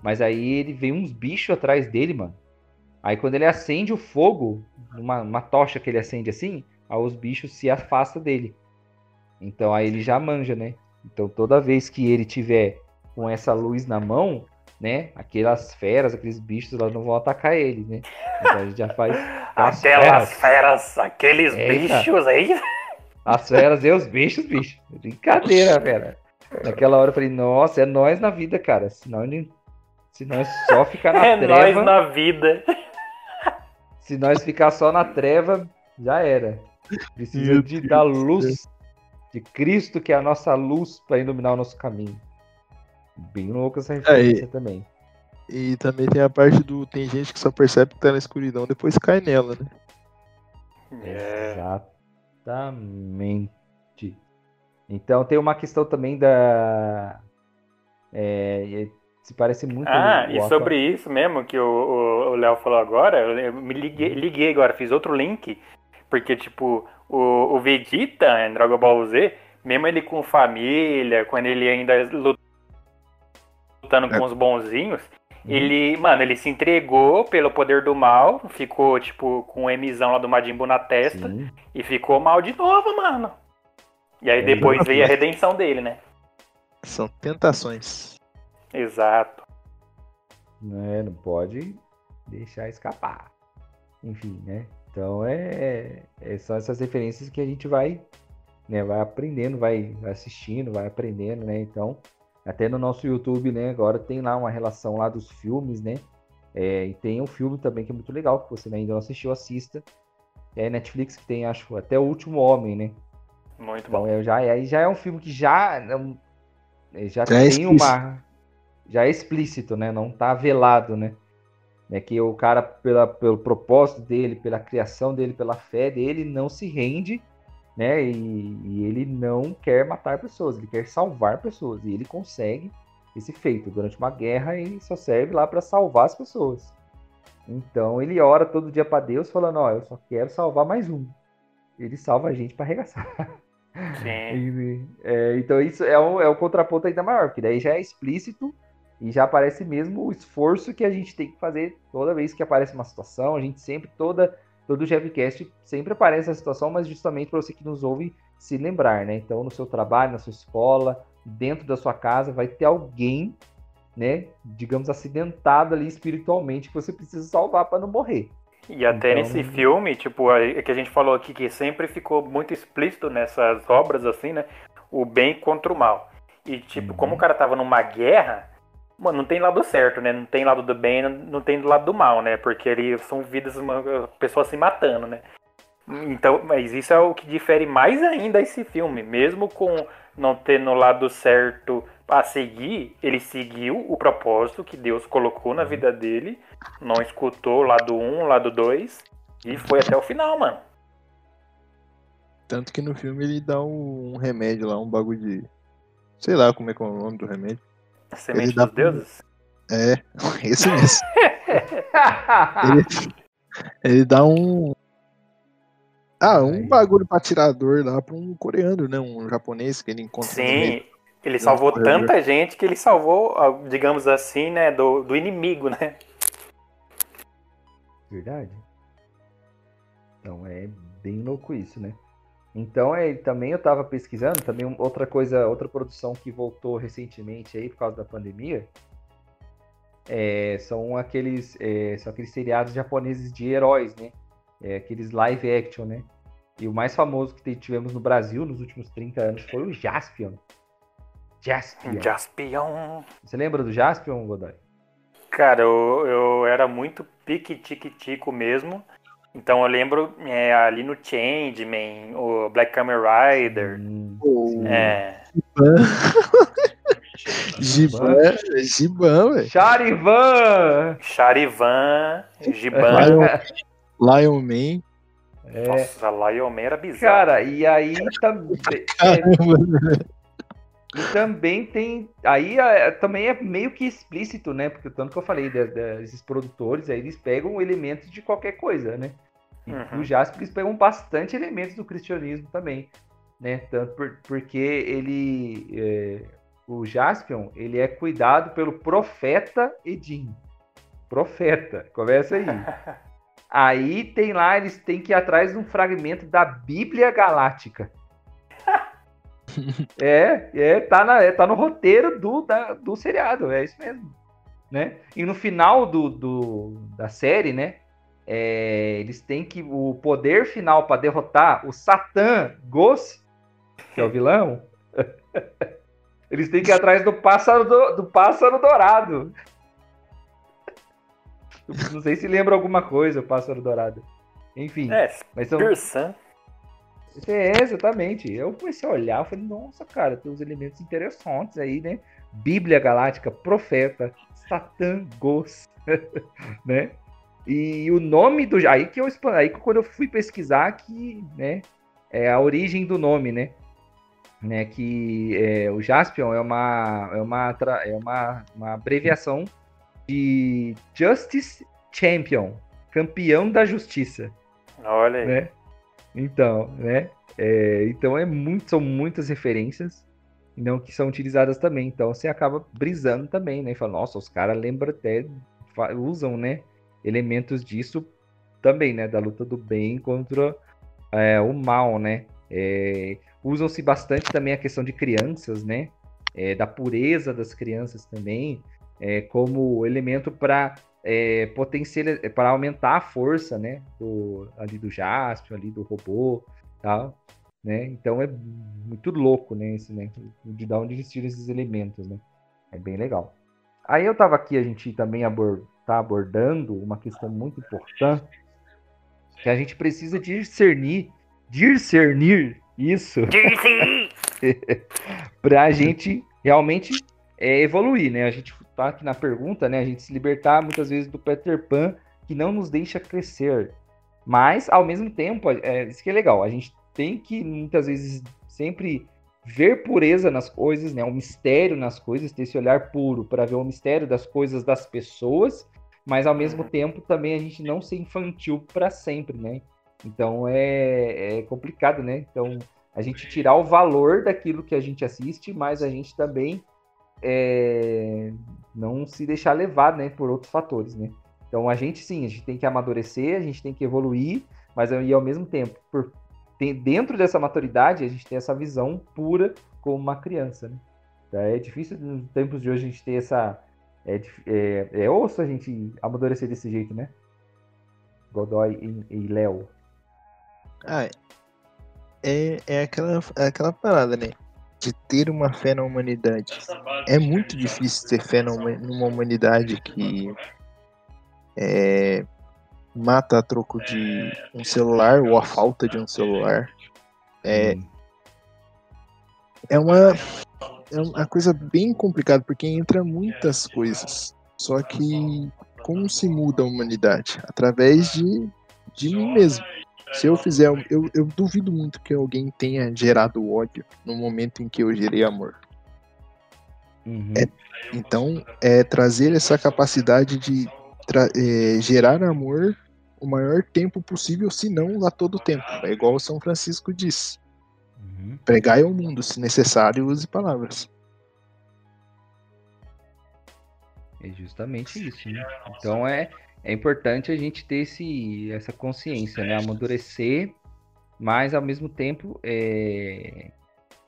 mas aí ele vem uns bichos atrás dele, mano. Aí quando ele acende o fogo, uma, uma tocha que ele acende assim, aí os bichos se afastam dele. Então aí ele já manja, né? Então toda vez que ele tiver com essa luz na mão, né? Aquelas feras, aqueles bichos, elas não vão atacar ele, né? Então a gente já faz as Aquelas feras. feras, aqueles Eita. bichos aí. as feras e os bichos, bicho. Brincadeira, fera. Naquela hora eu falei, nossa, é nós na vida, cara. Senão, ele- se nós só ficar na É nós treva, na vida. se nós ficar só na treva, já era. Precisa de da luz de Cristo, que é a nossa luz para iluminar o nosso caminho. Bem louca essa referência também. E também tem a parte do. Tem gente que só percebe que tá na escuridão, depois cai nela, né? É. Exatamente. Então tem uma questão também da. É, se parece muito. Ah, o e Aqua- sobre isso mesmo que o- Léo falou agora, eu me liguei, liguei agora, fiz outro link, porque, tipo, o, o Vegeta em Dragon Ball Z, mesmo ele com família, quando ele ainda lutando com os bonzinhos, ele, mano, ele se entregou pelo poder do mal, ficou, tipo, com o Mzão lá do Majin Buu na testa, Sim. e ficou mal de novo, mano. E aí É, depois veio a redenção dele, né? São tentações. Exato. né? Não pode deixar escapar. Enfim, né? Então é, é- são essas referências que a gente vai, né, vai aprendendo, vai, vai assistindo, vai aprendendo, né? Então, até no nosso YouTube, né, agora tem lá uma relação lá dos filmes, né? É, e tem um filme também que é muito legal, que você ainda não assistiu, assista. É Netflix que tem, acho, até o último homem, né? Muito bom. Então é, já, aí já é um filme que já, é, já Já é tem uma. Já é explícito, né? Não tá velado, né? É que o cara, pela, pelo propósito dele, pela criação dele, pela fé dele, não se rende, né? E, e ele não quer matar pessoas, ele quer salvar pessoas. E ele consegue esse feito. Durante uma guerra, ele só serve lá para salvar as pessoas. Então ele ora todo dia para Deus, falando: Ó, eu só quero salvar mais um. Ele salva a gente para arregaçar. Sim. E, é, então isso é o, é o contraponto ainda maior, porque daí já é explícito e já aparece mesmo o esforço que a gente tem que fazer toda vez que aparece uma situação. A gente sempre, toda, todo o Jevcast sempre aparece a situação, mas justamente para você que nos ouve se lembrar, né? Então, no seu trabalho, na sua escola, dentro da sua casa, vai ter alguém, né, digamos, acidentado ali espiritualmente que você precisa salvar para não morrer. E até Então- nesse filme, tipo, a- que a gente falou aqui, que sempre ficou muito explícito nessas obras, assim, né? O bem contra o mal. E, tipo, como o cara tava numa guerra, mano, não tem lado certo, né? Não tem lado do bem, não, tem do lado do mal, né? Porque ali são vidas, pessoas se matando, né? Então, mas isso é o que difere mais ainda esse filme. Mesmo com não tendo o lado certo a seguir, ele seguiu o propósito que Deus colocou na vida dele, não escutou lado 1, o lado 2 e foi até o final, mano. Tanto que no filme ele dá um, um remédio lá, um bagulho de. Sei lá como é que é o nome do remédio. Semente dá dos deuses? É, esse mesmo. Ele, ele dá um. Ah, um Ai. bagulho pra tirar a dor lá pra um coreano, né? Um japonês que ele encontra. Sim, ele salvou corredor. tanta gente que ele salvou, ah, digamos assim, né, do, do inimigo, né? Verdade. Então é bem louco isso, né? Então é, também eu tava pesquisando, também outra coisa, outra produção que voltou recentemente aí por causa da pandemia, é, são aqueles, é, são aqueles seriados japoneses de heróis, né? É, aqueles live action, né? E o mais famoso que tivemos no Brasil nos últimos 30 anos foi o Jaspion. Jaspion. Jaspion. Você lembra do Jaspion, Godoy? Cara, eu, eu era muito pique-tique-tico mesmo. Então eu lembro é, ali no Changeman, o Black Kamen Rider. Hum, O É, Giban, Giban, velho. Charivan! Charivan, Giban. Lion, Lion Man. É, Nossa, Lion Man era bizarro. Cara, e aí também. Caramba. E também tem. Aí é, também é meio que explícito, né? Porque tanto que eu falei, de- de- desses produtores aí, eles pegam elementos de qualquer coisa, né? Uhum. o Jasper eles pegam bastante elementos do cristianismo também, né? Tanto por- porque ele. é, o Jaspion, ele é cuidado pelo profeta Edim. Profeta, começa aí. Aí tem lá, eles têm que ir atrás de um fragmento da Bíblia Galáctica. É, é, tá, na, é, tá no roteiro do, da- do seriado, é isso mesmo. Né? E no final do, do- da série, né? É, eles têm que. O poder final para derrotar o Satã Ghost, que é o vilão, eles têm que ir atrás do pássaro, do, do pássaro dourado. Não sei se lembra alguma coisa, o pássaro dourado. Enfim, É, mas são, Pearson. é, exatamente. Eu comecei a olhar, eu falei, nossa, cara, tem uns elementos interessantes aí, né? Bíblia Galáctica, Profeta, Satã, Ghost, né? E o nome do. Aí que eu aí que quando eu fui pesquisar que, né? É a origem do nome, né? né que é, o Jaspion é uma é uma é uma, uma abreviação de Justice Champion, campeão da justiça Olha aí. né? Então, né? É, então é muito, são muitas referências não que são utilizadas também. Então você acaba brisando também, né? E fala, nossa, os caras lembram até, usam, né? Elementos disso também, né? Da luta do bem contra é, o mal, né? É, Usam-se bastante também a questão de crianças, né? É, da pureza das crianças também, é, como elemento para é, para aumentar a força, né, do ali do Jaspion, ali do robô, tal, né? Então é muito louco, né, isso, né, de dar onde eles tiram esses elementos, né? É bem legal. Aí eu tava aqui a gente também abor tá abordando uma questão muito importante, que a gente precisa discernir, discernir isso para a gente realmente é, evoluir, né? A gente tá aqui na pergunta, né? A gente se libertar muitas vezes do Peter Pan que não nos deixa crescer. Mas, ao mesmo tempo, é, isso que é legal. A gente tem que, muitas vezes, sempre ver pureza nas coisas, né? O mistério nas coisas, ter esse olhar puro para ver o mistério das coisas das pessoas, mas ao mesmo tempo também a gente não ser infantil para sempre, né? Então é, é complicado, né? Então a gente tirar o valor daquilo que a gente assiste, mas a gente também é, não se deixar levar, né, por outros fatores, né? Então a gente sim, a gente tem que amadurecer, a gente tem que evoluir, mas e ao mesmo tempo, por ter- dentro dessa maturidade, a gente tem essa visão pura como uma criança, né? Então, É difícil nos tempos de hoje a gente ter essa é, é, é osso a gente amadurecer desse jeito, né? Godoy e, e Léo. Ah, é, é, aquela, é aquela parada, né? De ter uma fé na humanidade. É muito difícil ter fé numa, numa humanidade que é, mata a troco de um celular ou a falta de um celular. É, Hum. é uma, é uma coisa bem complicada, porque entra muitas coisas. Só que como se muda a humanidade? Através de, de mim mesmo. Se eu fizer. Eu, eu duvido muito que alguém tenha gerado ódio no momento em que eu gerei amor. Uhum. É- Então, é trazer essa capacidade de tra- é, gerar amor o maior tempo possível, se não a todo tempo. É igual o São Francisco diz. Uhum. Pregai ao mundo, se necessário, use palavras. É justamente isso, né? Então é, é importante a gente ter esse, essa consciência, né? Amadurecer, mas ao mesmo tempo é,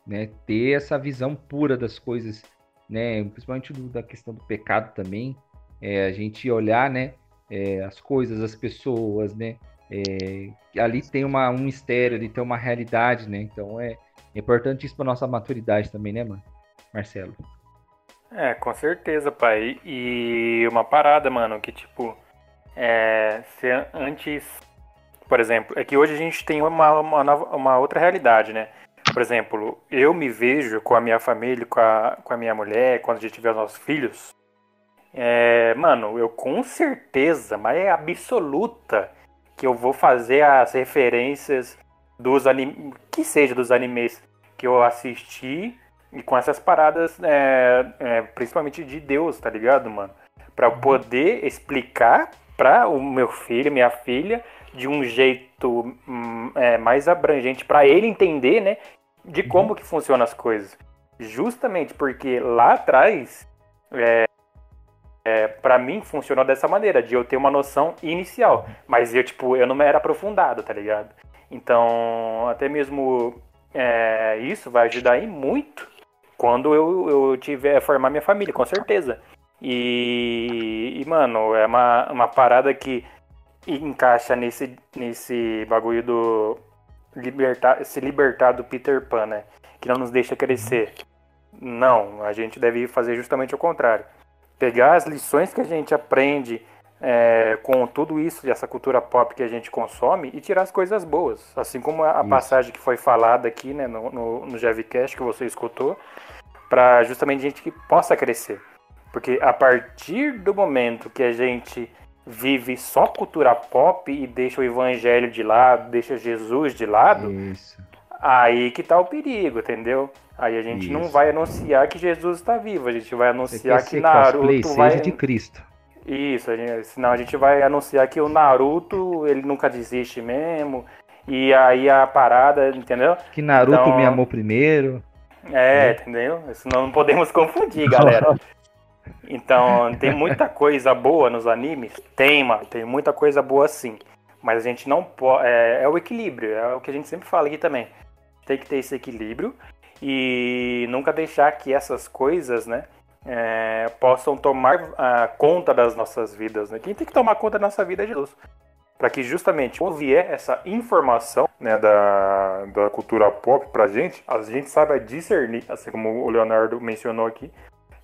né, ter essa visão pura das coisas, né? Principalmente do- da questão do pecado também. É, a gente olhar, né? é, as coisas, as pessoas, né? É, ali tem uma, um mistério, ali tem uma realidade, né? Então é, é importante isso para nossa maturidade também, né, mano? Marcelo. É, com certeza, pai. E uma parada, mano, que tipo, é, se antes, por exemplo, é que hoje a gente tem uma, uma, uma outra realidade, né? Por exemplo, eu me vejo com a minha família, com a, com a minha mulher, quando a gente tiver os nossos filhos. É, mano, eu com certeza, mas é absoluta, que eu vou fazer as referências dos animes, que seja dos animes que eu assisti e com essas paradas, é, é, principalmente de Deus, tá ligado, mano? Pra eu poder explicar pra o meu filho, minha filha, de um jeito hum, é, mais abrangente, pra ele entender, né, de como que funcionam as coisas. Justamente porque lá atrás, é, para mim funcionou dessa maneira, de eu ter uma noção inicial, mas eu, tipo, eu não era aprofundado, tá ligado? Então, até mesmo é, isso vai ajudar muito quando eu, eu tiver formar minha família, com certeza. E, e, mano, é uma, uma parada que encaixa nesse, nesse bagulho do libertar, se libertar do Peter Pan, né? Que não nos deixa crescer. Não, a gente deve fazer justamente o contrário. Pegar as lições que a gente aprende é, com tudo isso, essa cultura pop que a gente consome, e tirar as coisas boas. Assim como a, passagem que foi falada aqui, né, no, no, no que você escutou, para justamente gente que possa crescer. Porque a partir do momento que a gente vive só cultura pop e deixa o evangelho de lado, deixa Jesus de lado, Isso. aí que tá o perigo, entendeu? Aí a gente não Isso. vai anunciar que Jesus está vivo, a gente vai anunciar que cosplay, Naruto seja vai. de Cristo. Isso, a gente- senão a gente vai anunciar que o Naruto ele nunca desiste mesmo. E aí a parada, entendeu? Que Naruto Então- me amou primeiro. É, entendeu? Senão não podemos confundir, galera. Então, tem muita coisa boa nos animes? Tem, mano. Tem muita coisa boa sim. Mas a gente não pode. É, é o equilíbrio, é o que a gente sempre fala aqui também. Tem que ter esse equilíbrio e nunca deixar que essas coisas, né, é, possam tomar ah, conta das nossas vidas. Né? Quem tem que tomar conta da nossa vida é Jesus. Para que justamente quando vier essa informação né, da, da cultura pop pra gente, a gente saiba discernir, assim como o Leonardo mencionou aqui,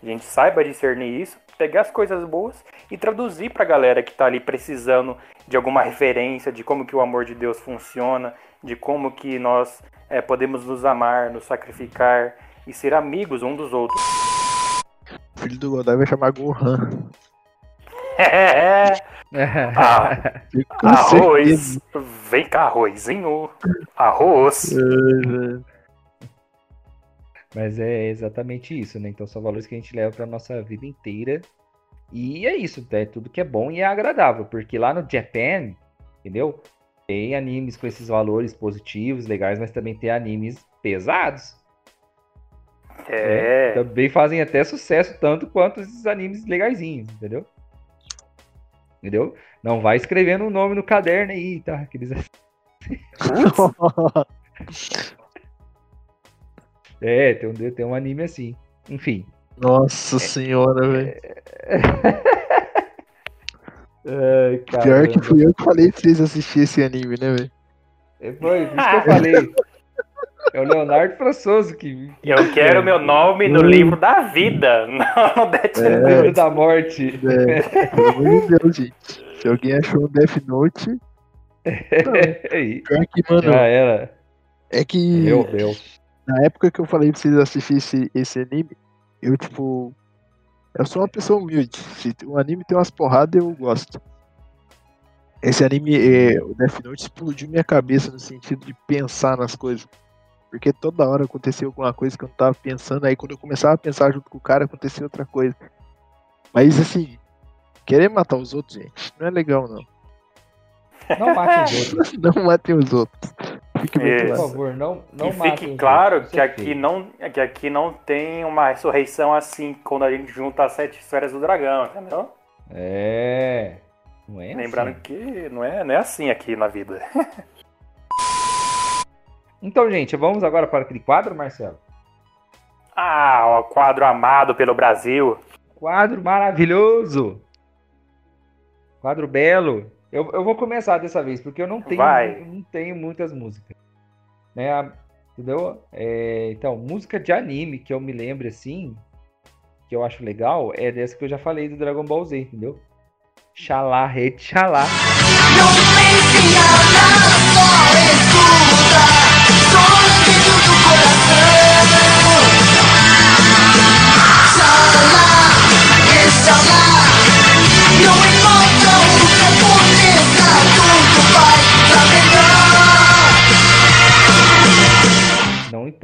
a gente saiba discernir isso, pegar as coisas boas e traduzir pra galera que tá ali precisando de alguma referência, de como que o amor de Deus funciona, de como que nós é, podemos nos amar, nos sacrificar e ser amigos um dos outros. O filho do Godai vai chamar Gohan. Ah, Com arroz, vem cá, arrozinho, arroz. certeza. Mas é exatamente isso, né? Então são valores que a gente leva para nossa vida inteira. E é isso, é tudo que é bom e é agradável, porque lá no Japan, entendeu? Tem animes com esses valores positivos, legais, mas também tem animes pesados. É, Também fazem até sucesso tanto quanto esses animes legaisinhos, entendeu? Entendeu? Não vai escrevendo o nome no caderno aí, tá? Aqueles... É, tem um, tem um anime assim. Enfim. Nossa senhora, velho. Ai, Pior que fui eu que falei pra vocês assistirem esse anime, né, velho? É, Foi isso que eu falei. É o Leonardo Françoso que. eu quero meu nome no livro da vida, não no Death É, Note. livro da morte. É, pelo amor de Deus, gente. Se alguém achou um Death Note, Aí, pior que, mano, já era. é que Meu Deus. Na época que eu falei pra vocês assistirem esse, esse anime, eu, tipo, eu sou uma pessoa humilde. Se o anime tem umas porradas, eu gosto. Esse anime, é, o Death Note explodiu minha cabeça no sentido de pensar nas coisas. porque toda hora acontecia alguma coisa que eu não tava pensando, aí quando eu começava a pensar junto com o cara, acontecia outra coisa. Mas assim, querer matar os outros, gente, não é legal não. Não matem os outros. Não matem os outros. Fique bem. Por claro. favor, não, não e matem fique os claro que é aqui, não, que aqui não tem uma ressurreição assim quando a gente junta as sete esferas do dragão, entendeu? É. Não é Lembrando assim. que não é, não é assim aqui na vida. Então, gente, vamos agora para aquele quadro, Marcelo? Ah, o quadro amado pelo Brasil. Quadro maravilhoso! Quadro belo. Eu, eu vou começar dessa vez, porque eu não tenho, eu não tenho muitas músicas. Né? Entendeu? É, então, música de anime que eu me lembro assim, que eu acho legal, é dessa que eu já falei do Dragon Ball Z, entendeu? Xalá, rede xalá. Não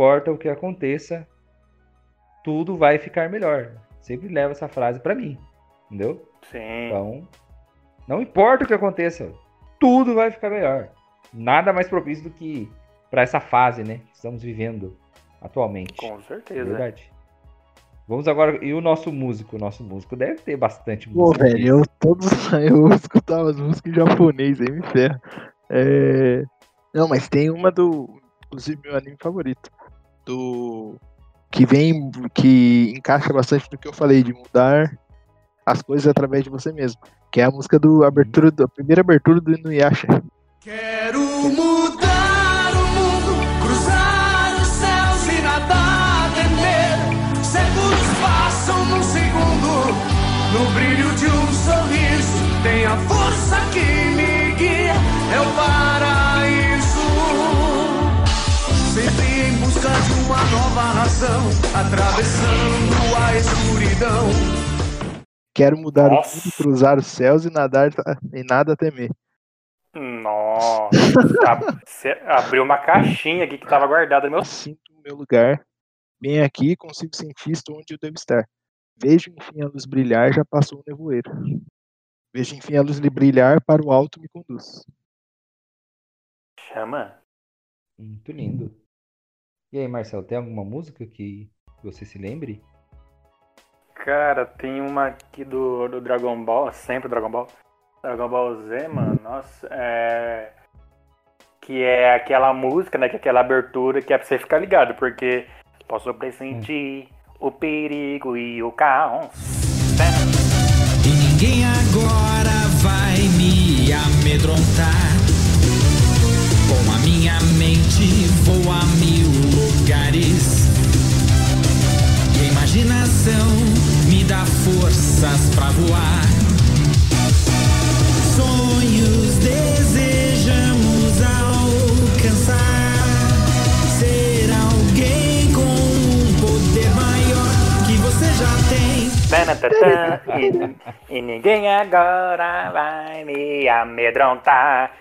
importa o que aconteça, tudo vai ficar melhor. Sempre leva essa frase pra mim, entendeu? Sim. Então, não importa o que aconteça, tudo vai ficar melhor. Nada mais propício do que pra essa fase, né, que estamos vivendo atualmente. Com É certeza. verdade. Vamos agora e o nosso músico, o nosso músico deve ter bastante Pô, música. velho, eu todos eu escutava as músicas em japonês, aí me ferra. É... Não, mas tem uma do. Inclusive meu anime favorito. Do. Que vem. Que encaixa bastante no que eu falei, de mudar as coisas através de você mesmo. Que é a música do abertura, da primeira abertura do Inuyasha. Quero mudar uma nova razão, atravessando a escuridão. Quero mudar Nossa. o mundo, cruzar os céus e nadar e nada temer. Nossa. Você abriu uma caixinha aqui que tava guardada no meu. Eu sinto o meu lugar. Bem aqui, consigo sentir, estou onde eu devo estar. Vejo enfim a luz brilhar, já passou o nevoeiro. Vejo enfim a luz lhe brilhar, para o alto me conduz. Chama. Muito lindo. E aí, Marcelo, tem alguma música que você se lembre? Cara, tem uma aqui do, do Dragon Ball, sempre Dragon Ball. Dragon Ball Z, mano, nossa, é. Que é aquela música, né? Que é aquela abertura que é pra você ficar ligado, porque posso pressentir o perigo e o caos. E ninguém agora vai me amedrontar. Com a minha mente vou lugares. E a imaginação me dá forças pra voar. Sonhos desejamos alcançar. Ser alguém com um poder maior que você já tem. E, e ninguém agora vai me amedrontar.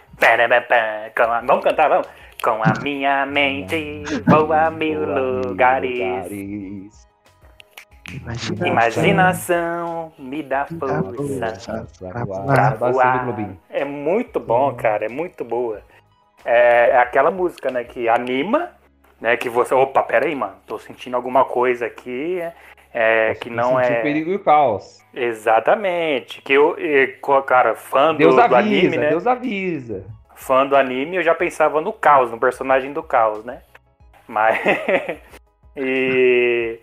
Vamos cantar, vamos? Com a minha mente vou a mil lugares. Imagina. Imaginação me dá Me dá força. Pra voar. É muito bom, cara, é muito boa. É, é aquela música, né, que anima, né, que você, opa, pera aí, mano, tô sentindo alguma coisa aqui, é, que não é... o perigo e o caos. Exatamente, que eu, cara, fã do, Deus do avisa, anime, né, Deus avisa. Fã do anime, eu já pensava no caos, no personagem do caos, né, mas... e...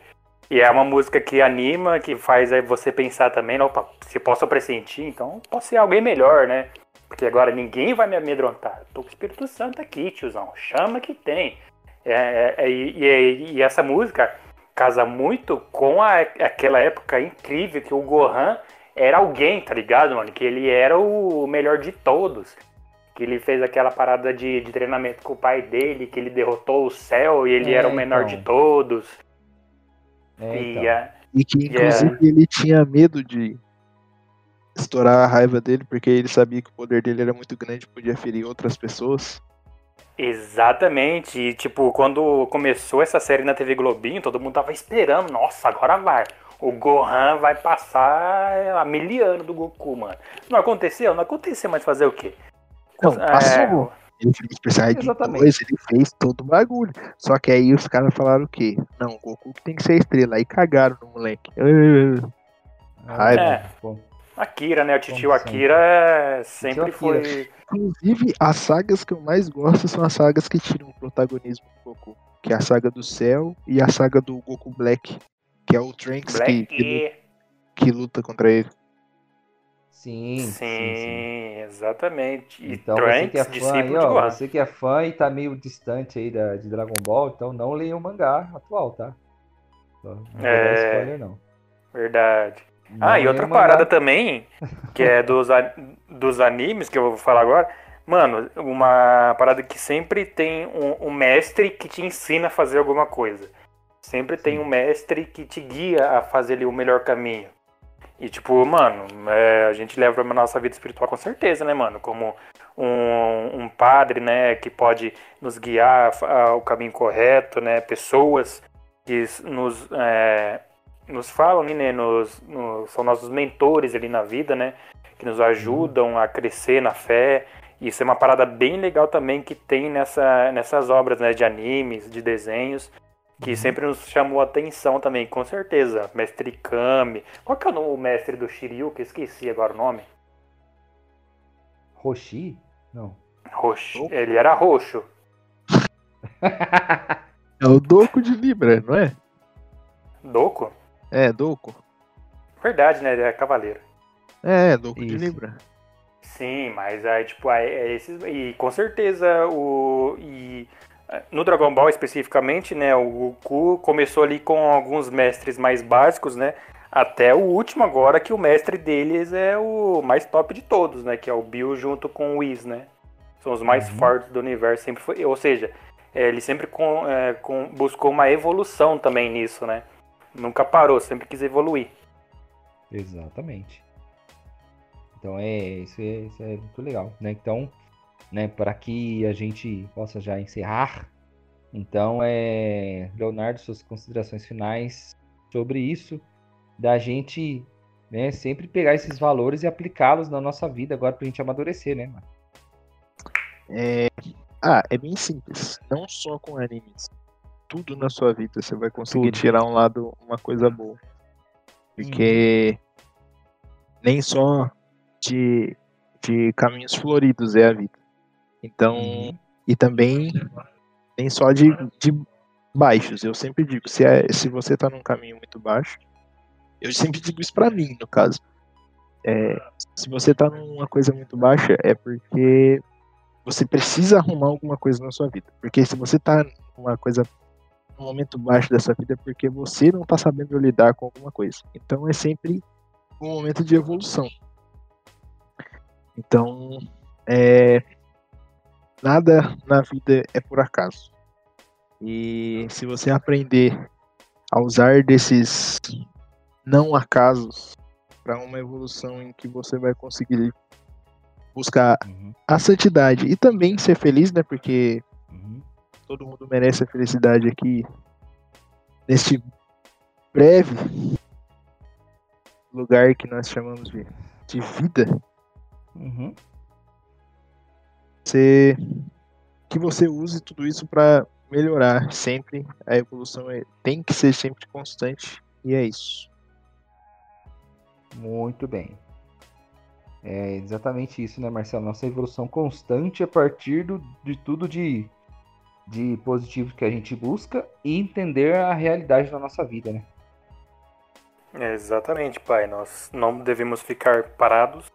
E é uma música que anima, que faz aí você pensar também, opa, se posso pressentir, então posso ser alguém melhor, né? Porque agora ninguém vai me amedrontar. Tô com o Espírito Santo aqui, tiozão. Chama que tem. É, é, é, e, e- e essa música casa muito com a- aquela época incrível que o Gohan era alguém, tá ligado, mano? Que ele era o melhor de todos. Que ele fez aquela parada de, de treinamento com o pai dele, que ele derrotou o céu e ele É, era o menor então. de todos. É, E então. a- E que Yeah. inclusive ele tinha medo de estourar a raiva dele, porque ele sabia que o poder dele era muito grande e podia ferir outras pessoas. Exatamente. E, tipo, quando começou essa série na TV Globinho, todo mundo tava esperando. Nossa, agora vai. O Gohan vai passar a miliano do Goku, mano. Não aconteceu? Não aconteceu, mas fazer o quê? Não, É, passou. Ele fez Exatamente. 2, ele fez todo o bagulho. Só que aí os caras falaram o quê? Não, o Goku tem que ser a estrela. Aí cagaram no moleque. Raiva. É. Akira, né? O titio. Akira é- sempre Akira. foi. Inclusive, as sagas que eu mais gosto são as sagas que tiram o protagonismo do Goku. Que é a saga do Cell e a saga do Goku Black. Que é o Trunks que, que, Black. que luta contra ele. Sim, Sim, sim, exatamente. E Então você que é Trunks, fã aí, ó, você que é fã e tá meio distante aí da, de Dragon Ball, então não leia o mangá atual, tá? Não É. spoiler, não. Verdade. Não Ah, e outra mangá. parada também, que é dos, a- dos animes, que eu vou falar agora. Mano, uma parada que sempre tem um, um mestre que te ensina a fazer alguma coisa. Sempre tem um mestre que te guia a fazer ali o melhor caminho. E tipo, mano, é, a gente leva pra nossa vida espiritual com certeza, né, mano? Como um, um padre, né, que pode nos guiar a- ao caminho correto, né? Pessoas que nos, é, nos falam, né, nos, no- são nossos mentores ali na vida, né? Que nos ajudam a crescer na fé. Isso é uma parada bem legal também que tem nessa, nessas obras, né, de animes, de desenhos, que sempre nos chamou a atenção também, com certeza. Mestre Kami. Qual que é o nome- o mestre do Shiryu? Que eu esqueci agora o nome. Roshi? Não. Roxo. Ele era roxo. É o Doku de Libra, não é? Doku? É, Doku. Verdade, né? Ele é cavaleiro. É, Doku de Isso. Libra. Sim, mas aí, tipo, é, é esses. E com certeza o. E, é, no Dragon Ball especificamente, né? O Goku começou ali com alguns mestres mais básicos, né? Até o último agora, que o mestre deles é o mais top de todos, né? Que é o Bill junto com o Whis, né? São os mais fortes do universo. Sempre foi, ou seja, é, ele sempre com, é, com- buscou uma evolução também nisso, né? Nunca parou, sempre quis evoluir. Exatamente. Então é isso, é isso é muito legal, né? Então, né, para que a gente possa já encerrar, então é Leonardo, suas considerações finais sobre isso, da gente, né, sempre pegar esses valores e aplicá-los na nossa vida agora pra gente amadurecer, né, mano? É... Ah, é bem simples. Não só com animes. Tudo na sua vida você vai conseguir Tudo. tirar um lado, uma coisa boa. Porque nem só de, de caminhos floridos é a vida. Então, Uhum. e também nem só de, de baixos. Eu sempre digo, se, é, se você tá num caminho muito baixo, eu sempre digo isso pra mim, no caso. É, se você tá numa coisa muito baixa, é porque você precisa arrumar alguma coisa na sua vida. Porque se você tá numa coisa, num momento baixo dessa vida, é porque você não tá sabendo lidar com alguma coisa. Então é sempre um momento de evolução. Então, é, nada na vida é por acaso. E se você aprender a usar desses não acasos para uma evolução em que você vai conseguir buscar Uhum, a santidade e também ser feliz, né? Porque uhum. todo mundo merece a felicidade aqui neste breve lugar que nós chamamos de, de vida. Uhum. Você, que você use tudo isso para melhorar sempre. A evolução é- tem que ser sempre constante e é isso. Muito bem. É exatamente isso, né, Marcelo? Nossa evolução constante a partir do, de tudo de, de positivo que a gente busca e entender a realidade da nossa vida, né? Exatamente, pai. Nós não devemos ficar parados,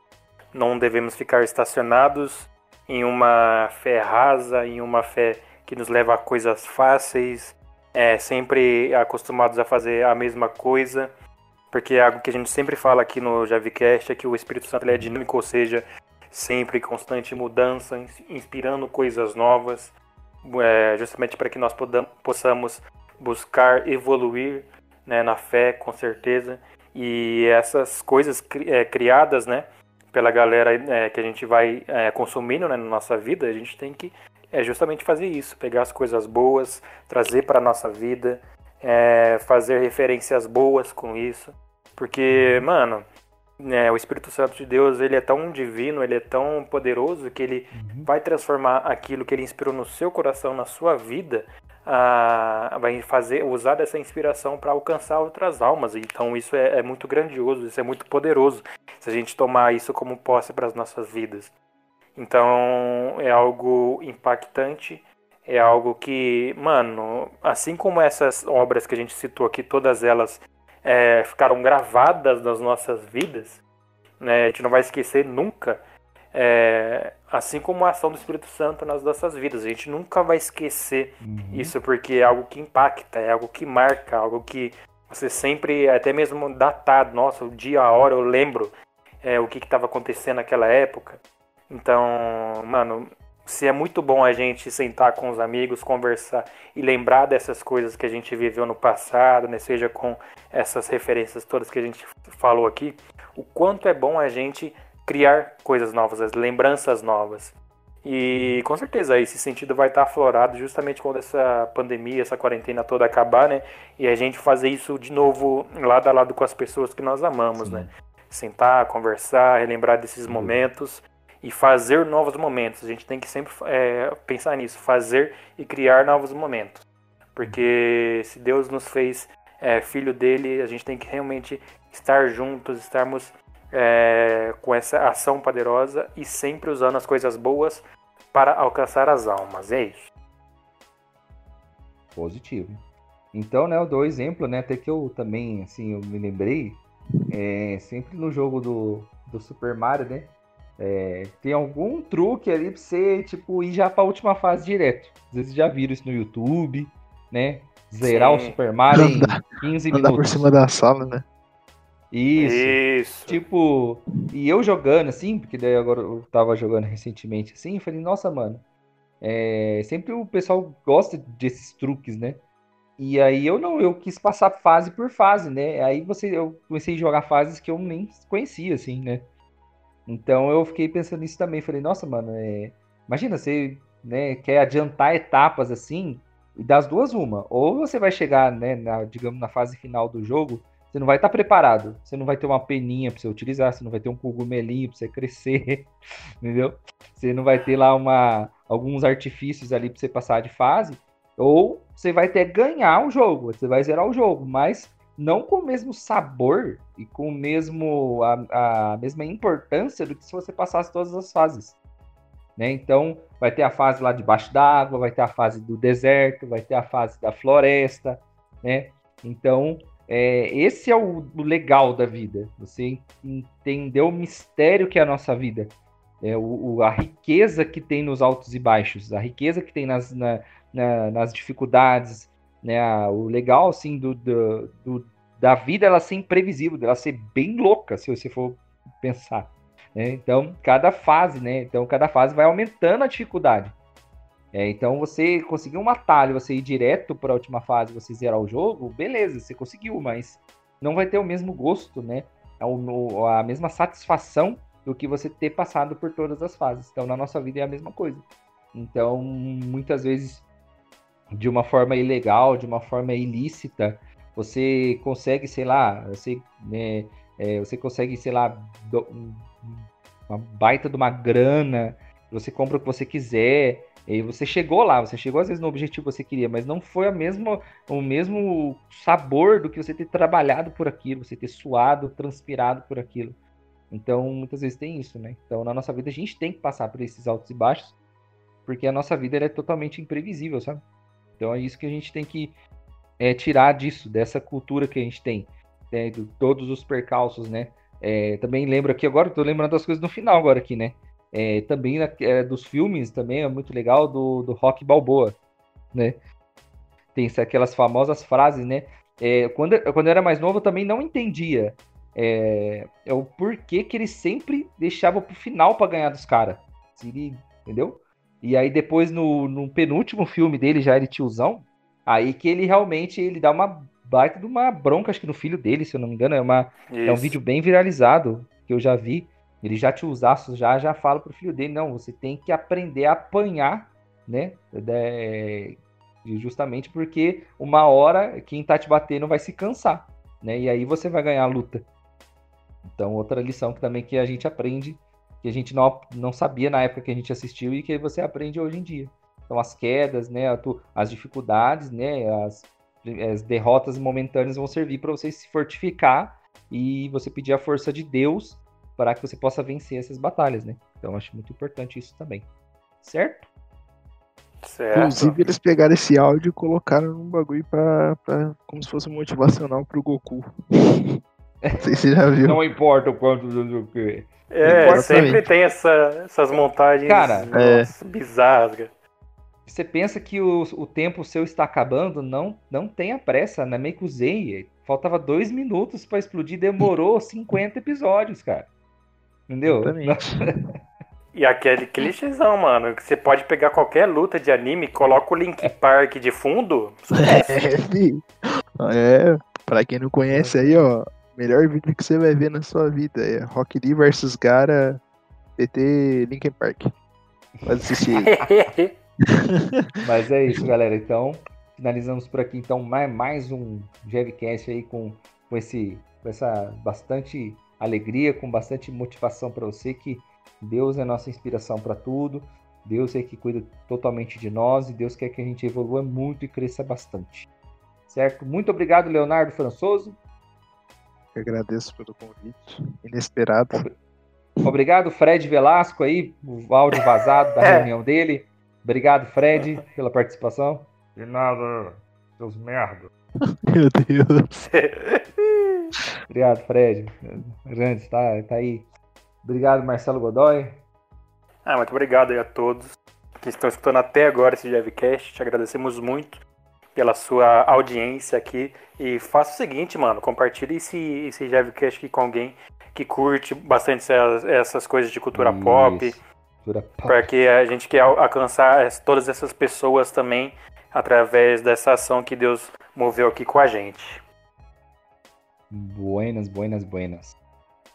não devemos ficar estacionados em uma fé rasa, em uma fé que nos leva a coisas fáceis, é, sempre acostumados a fazer a mesma coisa, porque é algo que a gente sempre fala aqui no Javicast é que o Espírito Santo é dinâmico, ou seja, sempre em constante mudança, ins- inspirando coisas novas, é, justamente para que nós possamos buscar evoluir né, na fé, com certeza. E essas coisas cri- é, criadas, né, pela galera é, que a gente vai é, consumindo né, na nossa vida, a gente tem que é justamente fazer isso, pegar as coisas boas, trazer para a nossa vida, é, fazer referências boas com isso. Porque, mano, né, o Espírito Santo de Deus, ele é tão divino, ele é tão poderoso que ele Uhum. vai transformar aquilo que ele inspirou no seu coração, na sua vida, vai fazer, usar dessa inspiração para alcançar outras almas. Então isso é, é muito grandioso, isso é muito poderoso, se a gente tomar isso como posse para as nossas vidas. Então é algo impactante, é algo que, mano, assim como essas obras que a gente citou aqui, todas elas é, ficaram gravadas nas nossas vidas, né? A gente não vai esquecer nunca. é, assim como a ação do Espírito Santo nas nossas vidas, a gente nunca vai esquecer isso porque é algo que impacta, é algo que marca, algo que você sempre, até mesmo datado, nossa, o dia, a hora, eu lembro é, o que estava acontecendo naquela época. Então, mano, se é muito bom a gente sentar com os amigos, conversar e lembrar dessas coisas que a gente viveu no passado, né? Seja com essas referências todas que a gente falou aqui, o quanto é bom a gente criar coisas novas, as lembranças novas. E com certeza esse sentido vai estar aflorado justamente quando essa pandemia, essa quarentena toda acabar, né? E a gente fazer isso de novo lado a lado com as pessoas que nós amamos, né? Sentar, conversar, relembrar desses momentos e fazer novos momentos. A gente tem que sempre é, pensar nisso, fazer e criar novos momentos. Porque se Deus nos fez é, filho dele, a gente tem que realmente estar juntos, estarmos é, com essa ação poderosa e sempre usando as coisas boas para alcançar as almas. É isso. Positivo. Então, né, eu dou exemplo, né, até que eu também, assim, eu me lembrei, é, sempre no jogo do, do Super Mario, né, é, tem algum truque ali pra você, tipo, ir já pra última fase direto. Às vezes já viram isso no YouTube, né, zerar o Sim. Super Mario em Andar- 15 Andar por minutos. cima da sala, né? Isso. Isso. Tipo, e eu jogando assim, porque daí agora eu tava jogando recentemente assim, falei, nossa, mano, é, sempre o pessoal gosta desses truques, né? E aí eu não, eu quis passar fase por fase, né? Aí você, eu comecei a jogar fases que eu nem conhecia, assim, né? Então eu fiquei pensando nisso também, falei, nossa, mano, é, imagina, você, né, quer adiantar etapas assim, e das duas uma, ou você vai chegar, né, na, digamos, na fase final do jogo, você não vai estar preparado. Você não vai ter uma peninha para você utilizar, você não vai ter um cogumelinho para você crescer, entendeu? Você não vai ter lá uma, alguns artifícios ali para você passar de fase. Ou você vai que ganhar o jogo, você vai zerar o jogo, mas não com o mesmo sabor e com o mesmo a, a mesma importância do que se você passasse todas as fases. Né? Então, vai ter a fase lá debaixo d'água, vai ter a fase do deserto, vai ter a fase da floresta, né? Então, é, esse é o, o legal da vida. Você entender o mistério que é a nossa vida. É, o, o- a riqueza que tem nos altos e baixos, a riqueza que tem nas, na- na- nas dificuldades. Né? O legal, assim, do, do- do- da vida ela ser imprevisível, dela ser bem louca, se você for pensar. né? Então, cada fase, né? Então, cada fase vai aumentando a dificuldade. É, então, você conseguiu um atalho, você ir direto para a última fase, você zerar o jogo, beleza, você conseguiu, mas não vai ter o mesmo gosto, né? A, o- a mesma satisfação do que você ter passado por todas as fases. Então, na nossa vida é a mesma coisa. Então, muitas vezes, de uma forma ilegal, de uma forma ilícita, você consegue, sei lá, você, né, é, você consegue, sei lá, do- uma baita de uma grana, você compra o que você quiser, e você chegou lá, você chegou às vezes no objetivo que você queria, mas não foi a mesma, o mesmo sabor do que você ter trabalhado por aquilo, você ter suado, transpirado por aquilo. Então, muitas vezes tem isso, né? Então, na nossa vida, a gente tem que passar por esses altos e baixos, porque a nossa vida é totalmente imprevisível, sabe? Então, é isso que a gente tem que é, tirar disso, dessa cultura que a gente tem, né? todos os percalços, né? É, também lembro aqui agora, tô lembrando das coisas no final agora aqui, né? É, também na- é, dos filmes também é muito legal do, do Rock Balboa, né? Tem aquelas famosas frases, né? É, quando, quando eu era mais novo eu também não entendia é, é o porquê que ele sempre deixava pro final pra ganhar dos caras. Entendeu? E aí depois no, no penúltimo filme dele, já ele tiozão, aí que ele realmente ele dá uma baita de uma bronca, acho que no filho dele, se eu não me engano, é uma é um vídeo bem viralizado que eu já vi. Ele já tiozaço já já fala pro filho dele, não, você tem que aprender a apanhar né? É, justamente porque uma hora quem tá te batendo vai se cansar, né? E aí você vai ganhar a luta. Então, outra lição que também que a gente aprende, que a gente não, não sabia na época que a gente assistiu e que você aprende hoje em dia. Então, as quedas, né, as dificuldades, né, as, as derrotas momentâneas vão servir para você se fortificar e você pedir a força de Deus para que você possa vencer essas batalhas, né? Então, acho muito importante isso também. Certo? Certo. Inclusive, eles pegaram esse áudio e colocaram num bagulho pra, pra, como se fosse motivacional pro Goku. Não sei se você já viu. Não importa o quanto do que. É, Importa sempre tem essa- essas montagens Cara, nossa, bizarras. cara. Você pensa que o, o tempo seu está acabando? Não, não tenha pressa, né? Meio que usei. Faltava dois minutos para explodir, demorou 50 episódios, cara. Entendeu? E aquele clichêzão, mano, que você pode pegar qualquer luta de anime, coloca o Link Park de fundo. É, fi. É, pra quem não conhece aí, ó, melhor vídeo que você vai ver na sua vida é Rock Lee vs Gara PT Linkin Park. Pode assistir aí. Mas é isso, galera. Então, finalizamos por aqui. Então, mais, mais um Jevcast aí com, com, esse, com essa bastante alegria, com bastante motivação para você que Deus é nossa inspiração para tudo. Deus é que cuida totalmente de nós e Deus quer que a gente evolua muito e cresça bastante. Certo? Muito obrigado, Leonardo Françoso. Eu agradeço pelo convite. Inesperado. Obrigado, Fred Velasco aí, o áudio vazado da É. reunião dele. Obrigado, Fred, pela participação. De nada, seus merda. Meu Deus. Obrigado, Fred. Grande, tá, tá aí. Obrigado, Marcelo Godoy. Ah, muito obrigado aí a todos que estão escutando até agora esse Jevcast. Te agradecemos muito pela sua audiência aqui. E faça o seguinte, mano, compartilhe esse, esse Jevcast aqui com alguém que curte bastante essas, essas coisas de cultura pop. Isso. Cultura pop. Porque a gente quer al- alcançar todas essas pessoas também através dessa ação que Deus moveu aqui com a gente. Buenas, buenas, buenas.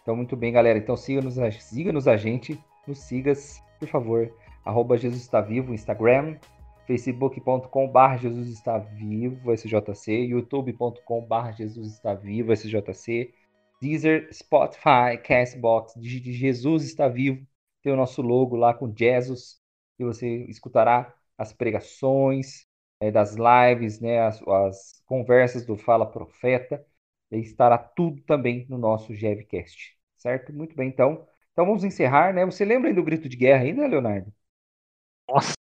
Então, muito bem, galera. Então, siga-nos a, siga-nos a gente. Nos sigas, por favor. Arroba Jesus está vivo, Instagram. facebook.com.br Jesus está vivo, SJC. youtube.com.br Jesus está vivo, SJC. Deezer, Spotify, Castbox, digite Jesus está vivo. Tem o nosso logo lá com Jesus. E você escutará as pregações eh, das lives, né, as, as conversas do Fala Profeta. E estará tudo também no nosso Jevcast, certo? Muito bem, então. Então vamos encerrar, né? Você lembra ainda do grito de guerra ainda, Leonardo? Nossa,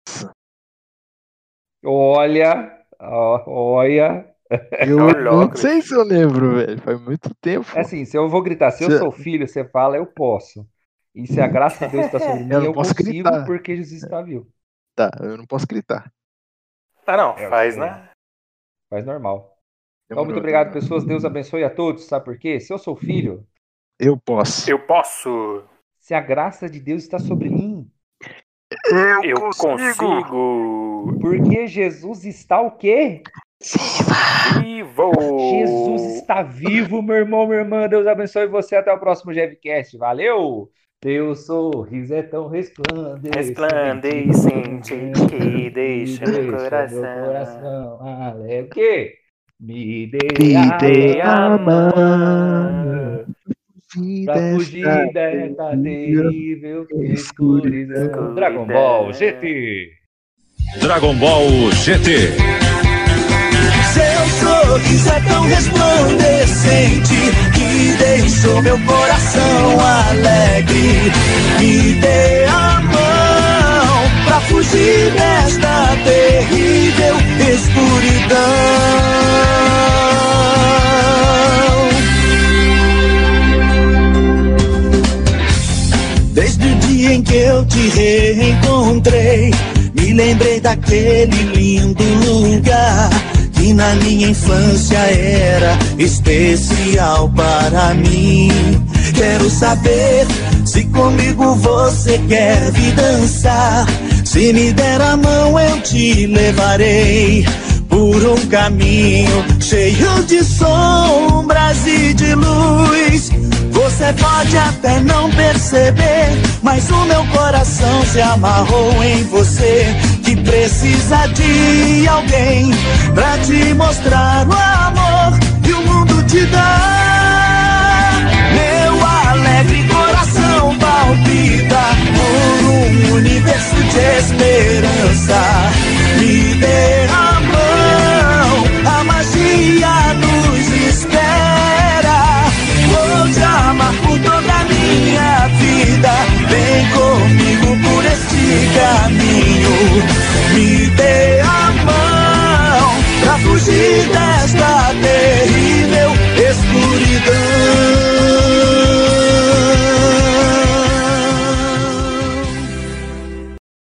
Olha, ó, olha. eu não sei se eu lembro, velho. Faz muito tempo. É assim, se eu vou gritar, se eu Cê- sou filho, você fala, eu posso. E se a graça de Deus está sobre mim, Eu eu, consigo gritar. porque Jesus está vivo. Tá, eu não posso gritar. Ah, não, É, eu faz, sei. né? Faz normal. Então, muito Demorou. obrigado, pessoas. Deus abençoe a todos. Sabe por quê? Se eu sou filho, Eu posso. Eu posso. se a graça de Deus está sobre mim, Eu consigo. porque Jesus está o quê? Vivo. Jesus está vivo, meu irmão, minha irmã. Deus abençoe você. Até o próximo Jevcast. Valeu! Teu sorriso é tão resplandecente. Resplandecente que deixa meu coração. coração alegre. O quê? Me dê, Me dê a a mão pra fugir dessa terrível escuridão. Dragon Ball GT. Dragon Ball GT. Seu sorriso é tão resplandecente deixou meu coração alegre. Me dê a mão pra fugir desta terrível escuridão. Desde o dia em que eu te reencontrei, me lembrei daquele lindo lugar na minha infância era especial para mim. Quero saber se comigo você quer vir dançar. Se me der a mão, eu te levarei por um caminho cheio de sombras e de luz. Você pode até não perceber, mas o meu coração se amarrou em você que precisa de alguém pra te mostrar o amor que o mundo te dá. Meu alegre coração palpita por um universo de esperança. Me derrama caminho. Me dê a mão pra fugir dessa.